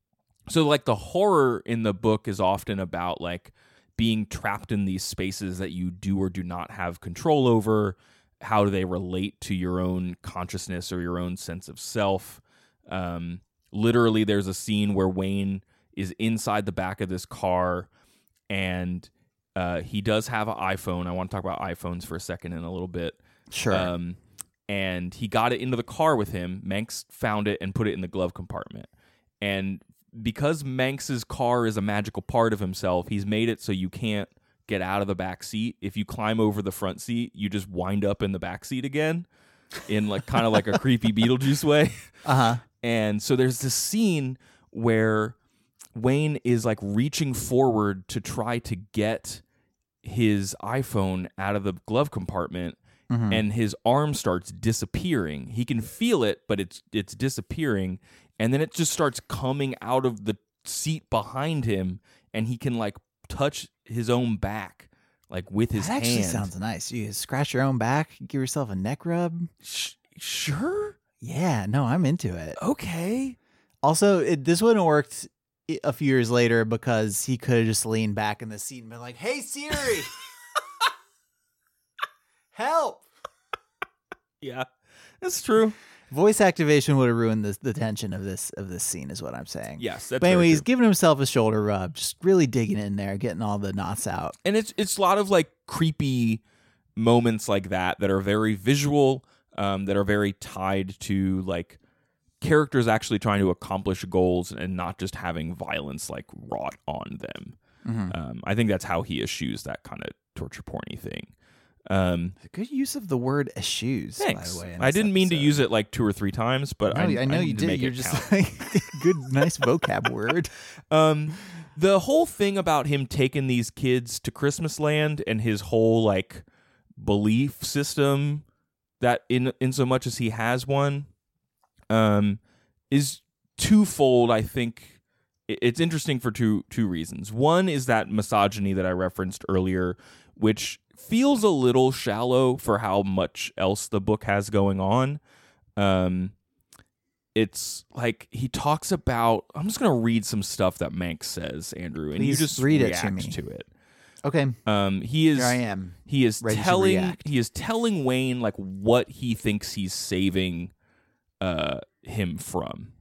so like the horror in the book is often about like being trapped in these spaces that you do or do not have control over. How do they relate to your own consciousness or your own sense of self? Um, literally, there's a scene where Wayne is inside the back of this car and uh, he does have an iPhone. I want to talk about iPhones for a second in a little bit. Sure. Um, and he got it into the car with him. Manx found it and put it in the glove compartment. And because Manx's car is a magical part of himself, he's made it so you can't get out of the back seat. If you climb over the front seat, you just wind up in the back seat again in like kind of like a creepy Beetlejuice way. uh huh. And so there's this scene where Wayne is like reaching forward to try to get his iPhone out of the glove compartment Mhm. and his arm starts disappearing. He can feel it, but it's it's disappearing and then it just starts coming out of the seat behind him and he can like touch his own back like with his that actually hand. sounds nice. You scratch your own back, give yourself a neck rub. Sh- sure? Yeah, no, I'm into it. Okay. Also, it, this wouldn't have worked a few years later because he could have just leaned back in the seat and been like, "Hey Siri, help!" Yeah. That's true. Voice activation would have ruined the, the tension of this of this scene, is what I'm saying. Yes, that's But anyway, he's giving himself a shoulder rub, just really digging in there, getting all the knots out. and it's it's a lot of like creepy moments like that that are very visual um, that are very tied to like characters actually trying to accomplish goals and not just having violence like wrought on them Mhm. um, i think that's how he eschews that kind of torture porny thing um, Good use of the word eschews. thanks By the way, i didn't mean to use it like two or three times but No, I, I know need you did. You're just count. like good, nice vocab word. Um, the whole thing about him taking these kids to Christmas land and his whole like belief system that in in so much as he has one, um, is twofold. I think it's interesting for two two reasons. One is that misogyny that I referenced earlier, which feels a little shallow for how much else the book has going on. Um, it's like he talks about. I'm just gonna read some stuff that Manx says, Andrew, and you Please just read it to me. to it. Okay, Um, he is here I am. he is telling he is telling Wayne like what he thinks he's saving uh him from.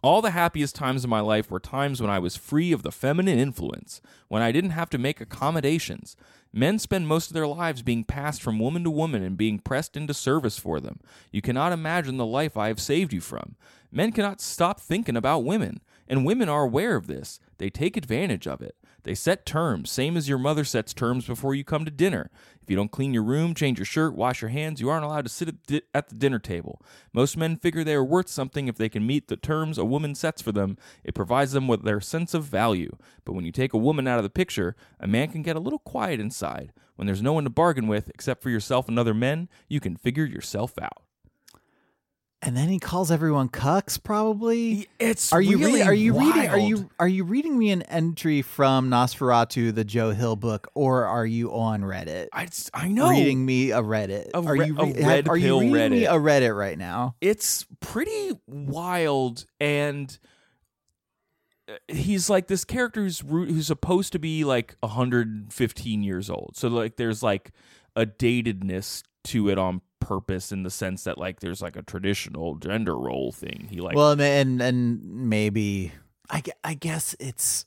All the happiest times of my life were times when I was free of the feminine influence, when I didn't have to make accommodations. Men spend most of their lives being passed from woman to woman and being pressed into service for them. You cannot imagine the life I have saved you from. Men cannot stop thinking about women, and women are aware of this. They take advantage of it. They set terms, same as your mother sets terms before you come to dinner. If you don't clean your room, change your shirt, wash your hands, you aren't allowed to sit at, the dinner table. Most men figure they are worth something if they can meet the terms a woman sets for them. It provides them with their sense of value. But when you take a woman out of the picture, a man can get a little quiet inside. When there's no one to bargain with except for yourself and other men, you can figure yourself out. And then he calls everyone cucks. Probably. It's Are you really reading? Are you reading? Are you are you reading me an entry from Nosferatu, the Joe Hill book, or are you on Reddit? I, I know. Reading me a Reddit. A are re- you a re- red Are you reading me a Reddit right now? it's pretty wild and uh, he's like this character who's who's supposed to be like 115 years old so like there's like a datedness to it on purpose in the sense that like there's like a traditional gender role thing he like well, and and maybe I, I guess it's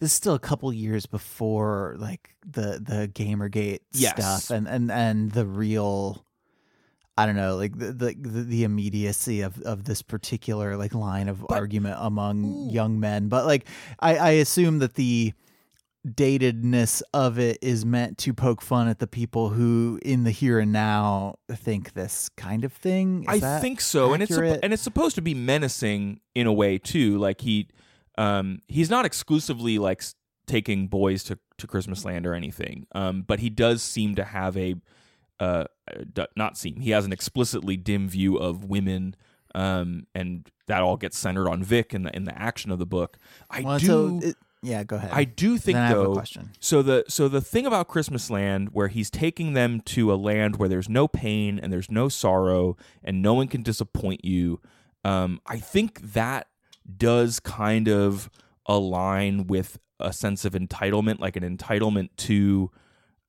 this is still a couple years before like the the Gamergate Yes. stuff and and and the real I don't know, like the the, the, immediacy of, of this particular like line of argument among young men. But like I, I assume that the datedness of it is meant to poke fun at the people who in the here and now think this kind of thing. Is I think so, and it's and it's supposed to be menacing in a way too. Like he, um, he's not exclusively like taking boys to to Christmas Land or anything, um, but he does seem to have a, uh, not seem he has an explicitly dim view of women, um, and that all gets centered on Vic in the in the action of the book. I Well, do. so it, yeah, go ahead. I do think then I have though. a question. So the so the thing about Christmas Land where he's taking them to a land where there's no pain and there's no sorrow and no one can disappoint you. Um, I think that does kind of align with a sense of entitlement, like an entitlement to,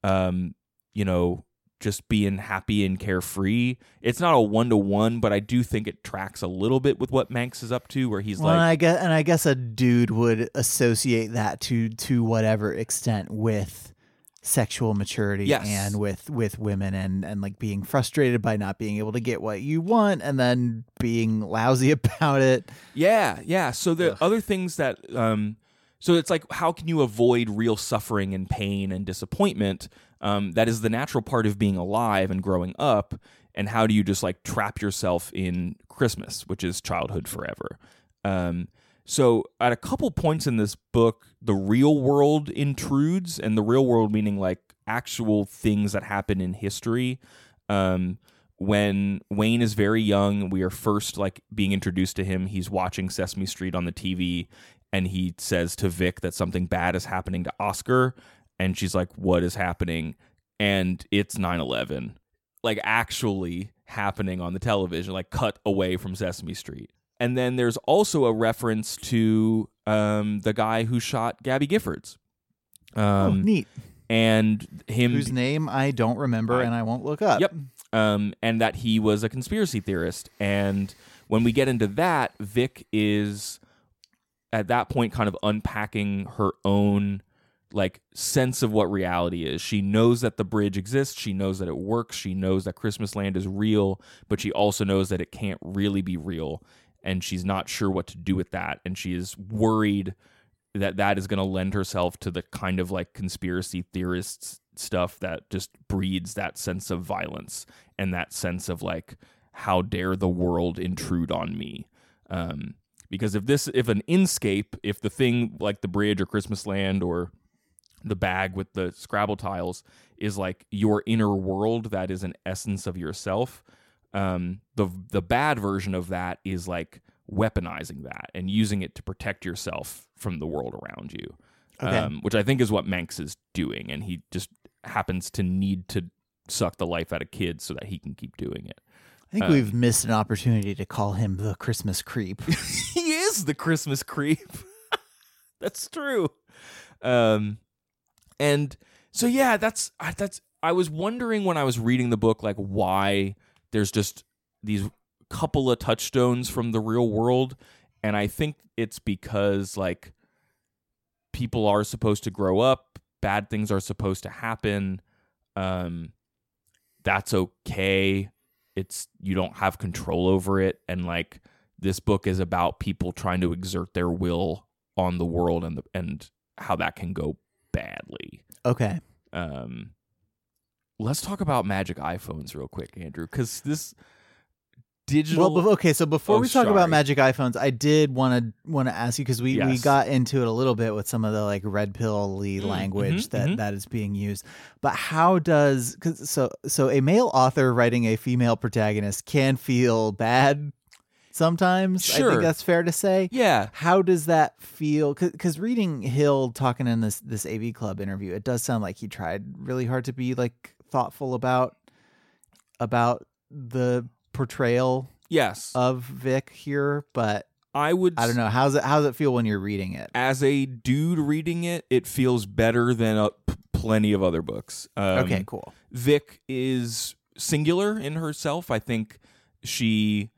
um, you know, just being happy and carefree. It's not a one to one, but I do think it tracks a little bit with what Manx is up to, where he's Well, like, and I guess and I guess a dude would associate that to to whatever extent with sexual maturity Yes. and with with women and and like being frustrated by not being able to get what you want and then being lousy about it. Yeah, yeah. So the other things that um so it's like how can you avoid real suffering and pain and disappointment? Um that is the natural part of being alive and growing up and how do you just like trap yourself in Christmas, which is childhood forever. Um so at a couple points in this book, the real world intrudes and the real world meaning like actual things that happen in history. Um when Wayne is very young, we are first like being introduced to him. He's watching Sesame Street on the TV and he says to Vic that something bad is happening to Oscar and she's like what is happening? And it's 9/11. Like actually happening on the television, like cut away from Sesame Street. And then there's also a reference to um, the guy who shot Gabby Giffords. oh, Um, neat. and him Whose name I don't remember I- and I won't look up. Yep. Um, and that he was a conspiracy theorist. And when we get into that, Vic is at that point kind of unpacking her own like sense of what reality is. She knows that the bridge exists, she knows that it works, she knows that Christmas Land is real, but she also knows that it can't really be real and she's not sure what to do with that and she is worried that that is going to lend herself to the kind of like conspiracy theorists stuff that just breeds that sense of violence and that sense of like how dare the world intrude on me. Um because if this if an inscape if the thing like the bridge or christmas land or the bag with the scrabble tiles is like your inner world that is an essence of yourself um the the bad version of that is like weaponizing that and using it to protect yourself from the world around you Okay. um, which i think is what manx is doing and he just happens to need to suck the life out of kids so that he can keep doing it I think Um, we've missed an opportunity to call him the Christmas creep. he is the Christmas creep. that's true. Um, and so yeah, that's that's. I was wondering when I was reading the book, like why there's just these couple of touchstones from the real world, and I think it's because like people are supposed to grow up, bad things are supposed to happen. Um, that's okay. It's you don't have control over it, and like this book is about people trying to exert their will on the world and the, and how that can go badly. Okay. Um, let's talk about magic iPhones real quick, Andrew, because this digital. Well, okay. So before Oh, we talk sorry. about magic iPhones, I did want to want to ask you because we, we got into it a little bit with some of the like red pill Mm, language mhm, that mhm. that is being used. But how does cause so so a male author writing a female protagonist can feel bad sometimes. I think that's fair to say. yeah, How does that feel? Because reading Hill talking in this this AV Club interview, it does sound like he tried really hard to be like thoughtful about about the portrayal yes, of Vic here, but I would. I don't know how's it how's it feel when you're reading it. As a dude reading it, it feels better than uh, p- plenty of other books. Um, okay, cool. Vic is singular in herself. I think she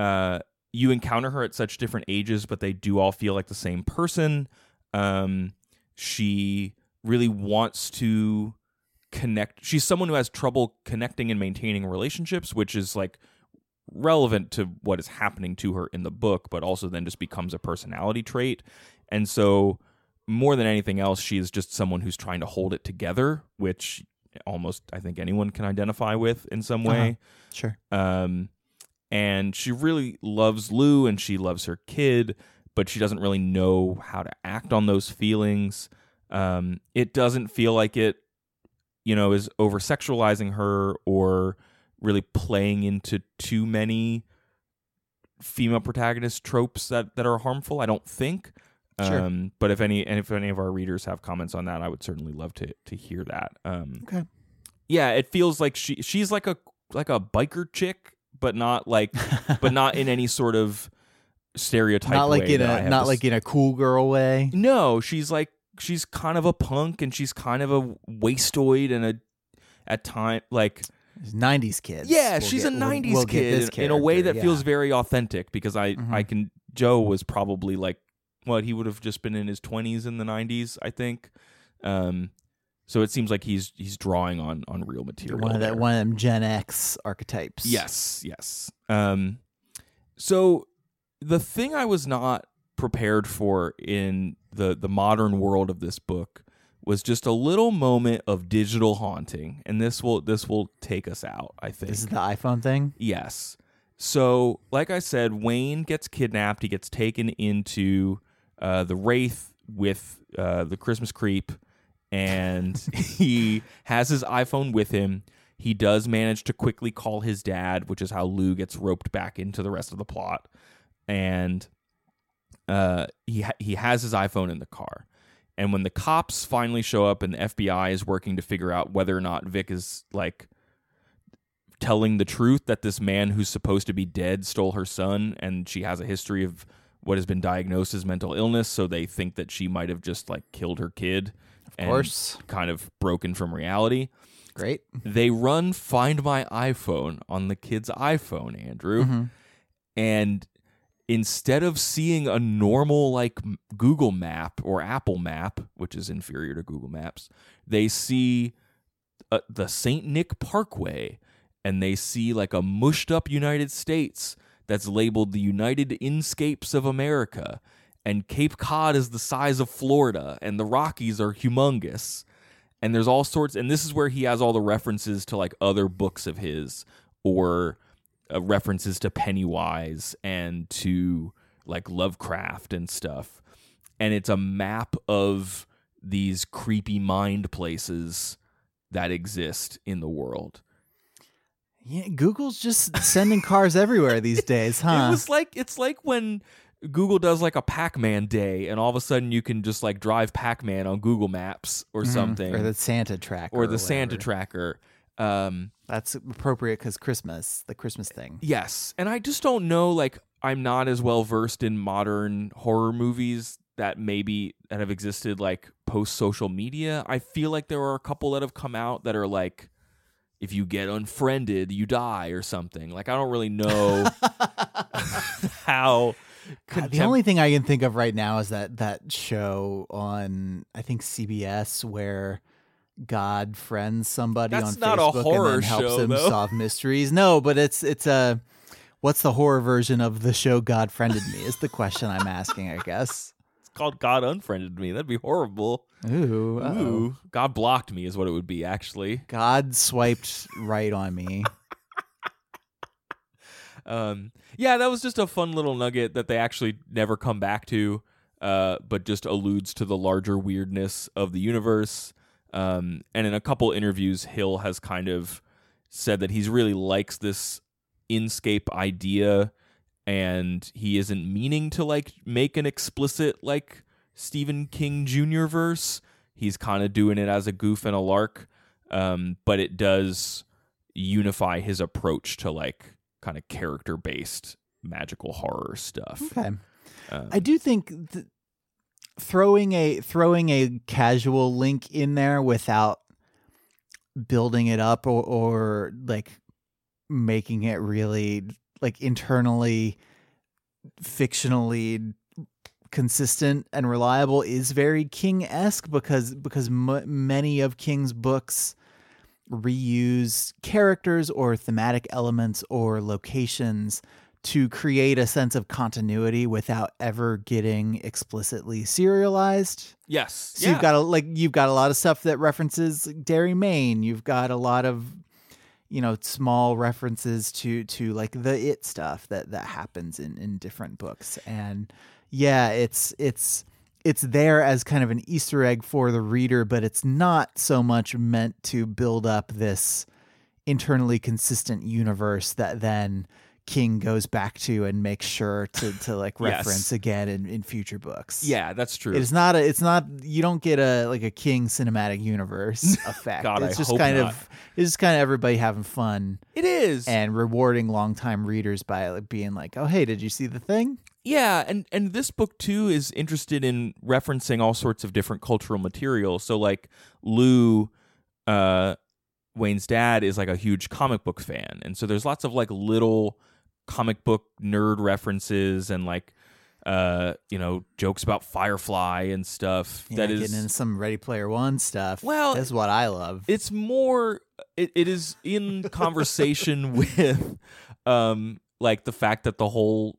uh you encounter her at such different ages, but they do all feel like the same person. Um she really wants to connect. She's someone who has trouble connecting and maintaining relationships, which is like relevant to what is happening to her in the book, but also then just becomes a personality trait. And so, more than anything else, she is just someone who's trying to hold it together, which almost I think anyone can identify with in some way. Sure. Um, and she really loves Lou and she loves her kid, but she doesn't really know how to act on those feelings. Um, it doesn't feel like it, you know, is over sexualizing her or really playing into too many female protagonist tropes that, that are harmful. I don't think. Sure. Um, but if any and if any of our readers have comments on that, I would certainly love to to hear that. Um, Okay. yeah, it feels like she she's like a like a biker chick, but not like but not in any sort of stereotype. not like way in a not like in a cool girl way. no, she's like she's kind of a punk and she's kind of a wastoid and a at time like Nineties kid. yeah, We'll she's get- a we'll- '90s we'll kid this in, a way that feels very authentic because I Mhm. I can Joe was probably like what he would have just been in his 20s in the 90s I think. Um, so it seems like he's he's drawing on on real material. one of that there. one of them Gen X archetypes. Yes, yes. Um, so the thing I was not prepared for in the the modern world of this book was just a little moment of digital haunting, and this will this will take us out. I think This is the iPhone thing. Yes. So, like I said, Wayne gets kidnapped. He gets taken into uh, the Wraith with uh, the Christmas creep, and he has his iPhone with him. He does manage to quickly call his dad, which is how Lou gets roped back into the rest of the plot. And uh, he ha- he has his iPhone in the car. And when the cops finally show up and the FBI is working to figure out whether or not Vic is like telling the truth that this man who's supposed to be dead stole her son and she has a history of what has been diagnosed as mental illness so they think that she might have just like killed her kid of course. kind of broken from reality Great. they run find my iphone on the kid's iphone andrew Mm-hmm. and instead of seeing a normal like Google map or Apple map, which is inferior to Google Maps, they see uh, the St. Nick Parkway and they see like a mushed up United States that's labeled the United Inscapes of America. And Cape Cod is the size of Florida, and the Rockies are humongous. And there's all sorts, and this is where he has all the references to like other books of his or uh, references to Pennywise and to like Lovecraft and stuff. And it's a map of these creepy mind places that exist in the world. Yeah, Google's just sending cars everywhere these days, huh? It was like it's like when Google does like a Pac-Man day and all of a sudden you can just like drive Pac-Man on Google Maps or Mhm. something or the Santa tracker, or the Santa tracker. Um That's appropriate because Christmas, the Christmas thing. Yes, and I just don't know. Like, I'm not as well versed in modern horror movies that maybe that have existed like post social media. I feel like there are a couple that have come out that are like, if you get unfriended, you die or something. Like, I don't really know how. The only thing I can think of right now is that that show on I think CBS where God friends somebody That's on Facebook horror and then helps show, them though. solve mysteries. No, but it's it's a what's the horror version of the show God friended me is the question I'm asking, I guess. it's called God unfriended me. That'd be horrible. Ooh, uh-oh. Ooh, God blocked me is what it would be actually. God swiped right on me. Um, yeah, that was just a fun little nugget that they actually never come back to, uh, but just alludes to the larger weirdness of the universe. Um, and in a couple interviews, Hill has kind of said that he really likes this inscape idea, and he isn't meaning to like make an explicit like Stephen King Jr. verse. He's kind of doing it as a goof and a lark, um, but it does unify his approach to like kind of character based magical horror stuff. Okay. Um, I do think th- throwing a throwing a casual link in there without building it up or, or like making it really like internally fictionally consistent and reliable is very King esque because because m- many of King's books reuse characters or thematic elements or locations to create a sense of continuity without ever getting explicitly serialized. Yes. So you've got a like you've got a lot of stuff that references Derry Maine. You've got a lot of you know small references to to like the it stuff that that happens in in different books and yeah it's it's it's there as kind of an easter egg for the reader but it's not so much meant to build up this internally consistent universe that then King goes back to and makes sure to to like Yes. reference again in, in future books. yeah, that's true. It's not a it's not you don't get a like a King cinematic universe effect. God, I it's just hope kind not. of it's just kind of everybody having fun it is. and rewarding longtime readers by like being like, "Oh, hey, did you see the thing?" Yeah, and and this book too is interested in referencing all sorts of different cultural material. So like Lou uh Wayne's dad is like a huge comic book fan. And so there's lots of like little comic book nerd references and like uh you know jokes about Firefly and stuff Yeah, that is getting into some Ready Player One stuff. Well, that's what I love. it's more it, it is in conversation with um like the fact that the whole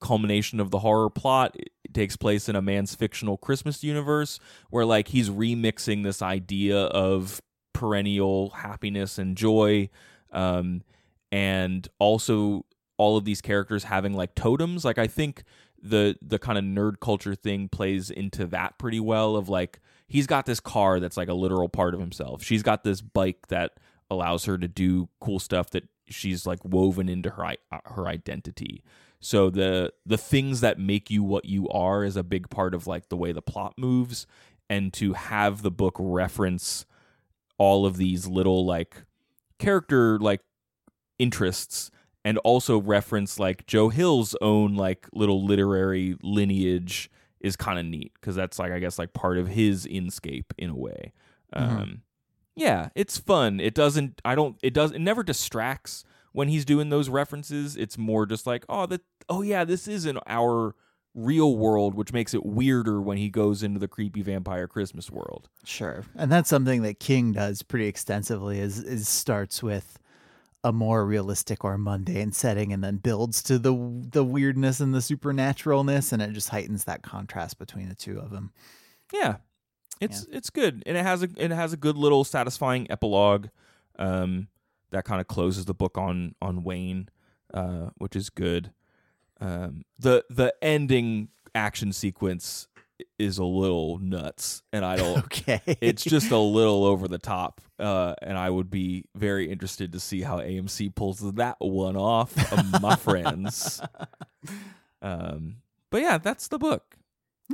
culmination of the horror plot it takes place in a man's fictional christmas universe where like he's remixing this idea of perennial happiness and joy um and also all of these characters having like totems. Like i think the the kind of nerd culture thing plays into that pretty well of like he's got this car that's like a literal part of himself. She's got this bike that allows her to do cool stuff that she's like woven into her uh, her identity. So the the things that make you what you are is a big part of like the way the plot moves. And to have the book reference all of these little like character like interests and also reference like Joe Hill's own like little literary lineage is kind of neat because that's like I guess like part of his inscape in a way. Um, yeah, it's fun. It doesn't. I don't. It does. It never distracts when he's doing those references. It's more just like oh that. Oh yeah, this is in our real world, which makes it weirder when he goes into the creepy vampire Christmas world. Sure. And that's something that King does pretty extensively is is starts with a more realistic or mundane setting and then builds to the the weirdness and the supernaturalness and it just heightens that contrast between the two of them. Yeah, it's it's good, and it has a it has a good little satisfying epilogue, um, that kind of closes the book on on Wayne, uh, which is good. Um, the the ending action sequence is a little nuts, and I don't. Okay. it's just a little over the top, uh, and I would be very interested to see how AMC pulls that one off, uh, my friends. Um, but yeah, that's the book.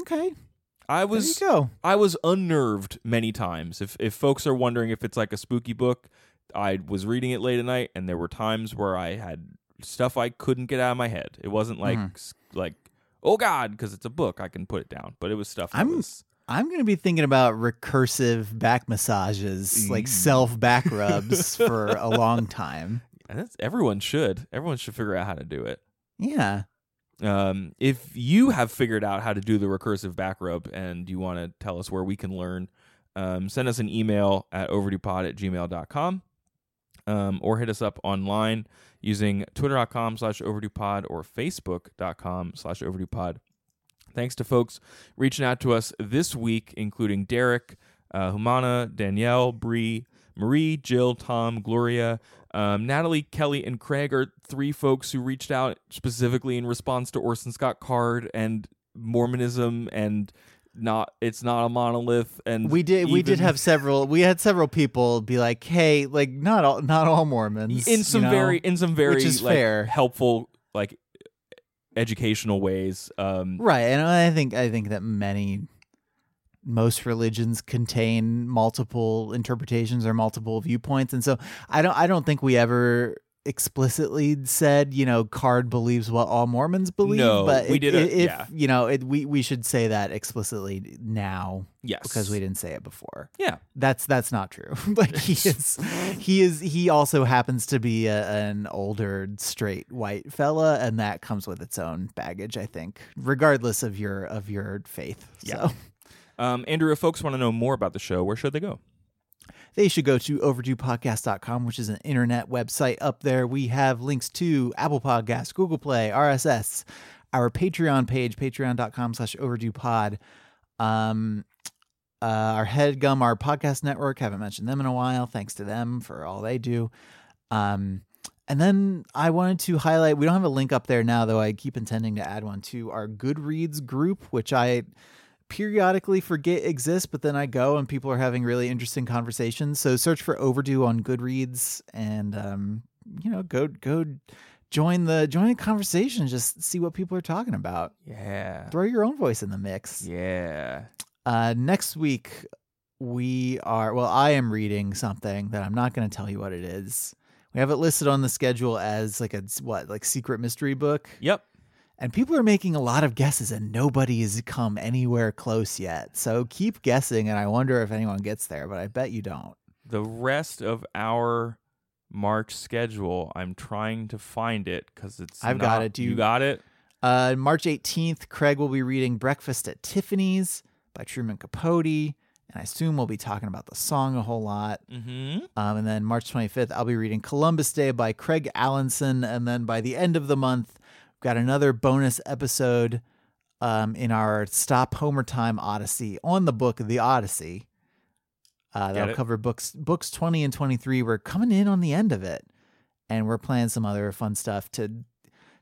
okay. I There was you go. I was unnerved many times. If if folks are wondering if it's like a spooky book, I was reading it late at night, and there were times where I had stuff I couldn't get out of my head. It wasn't like Mhm. like oh god, because it's a book, I can put it down. But it was stuff. That I'm- was, I'm going to be thinking about recursive back massages, like Mm. self back rubs for a long time. that's everyone should. Everyone should figure out how to do it. Yeah. Um, if you have figured out how to do the recursive back rub and you want to tell us where we can learn, um, send us an email at overduepod at gmail.com um, or hit us up online using twitter.com slash overduepod or facebook.com slash overduepod. Thanks to folks reaching out to us this week, including Derek, uh, Humana, Danielle, Bree, Marie, Jill, Tom, Gloria, um, Natalie, Kelly, and Craig are three folks who reached out specifically in response to Orson Scott Card and Mormonism and not it's not a monolith and We did we did have several we had several people be like, "Hey, like not all not all Mormons." in you some know? very in some very which is like, fair. helpful like educational ways um Right, and I think I think that many most religions contain multiple interpretations or multiple viewpoints, and so I don't I don't think we ever explicitly said, you know, Card believes what all Mormons believe. No, but we it- did a- If yeah. you know, it, we we should say that explicitly now Yes. because we didn't say it before. Yeah. That's that's not true. like he is, he is. He also happens to be a, an older straight white fella, and that comes with its own baggage. I think, regardless of your of your faith. Yeah. So Um, Andrew, if folks want to know more about the show, where should they go? They should go to overduepodcast.com, which is an internet website. Up there, we have links to Apple Podcasts, Google Play, RSS, our Patreon page, patreon.com slash overduepod. Um, uh, our headgum, our podcast network, haven't mentioned them in a while. Thanks to them for all they do. Um, and then I wanted to highlight, we don't have a link up there now, though I keep intending to add one to our Goodreads group, which I periodically forget exists, but then I go and people are having really interesting conversations. So search for Overdue on Goodreads and um, you know, go go join the join the conversation, just see what people are talking about. Yeah. Throw your own voice in the mix. Yeah. Uh next week we are well, I am reading something that I'm not going to tell you what it is. We have it listed on the schedule as like a what, like secret mystery book. Yep. And people are making a lot of guesses, and nobody has come anywhere close yet. So keep guessing, and I wonder if anyone gets there, but I bet you don't. The rest of our March schedule, I'm trying to find it because it's. I've got it. Do you you- got it? Uh, March 18th, Craig will be reading Breakfast at Tiffany's by Truman Capote. And I assume we'll be talking about the song a whole lot. Mm-hmm. Um, and then March 25th, I'll be reading Columbus Day by Craig Alanson. And then by the end of the month, got another bonus episode um, in our Stop Homer Time Odyssey on the book The Odyssey. Uh, that'll cover books books 20 and 23. We're coming in on the end of it. And we're planning some other fun stuff to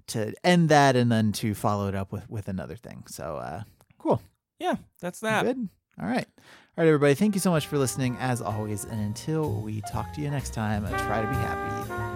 to end that and then to follow it up with with another thing. So uh cool. Yeah, that's that. Good. All right. All right, everybody. Thank you so much for listening, as always. And until we talk to you next time, try to be happy.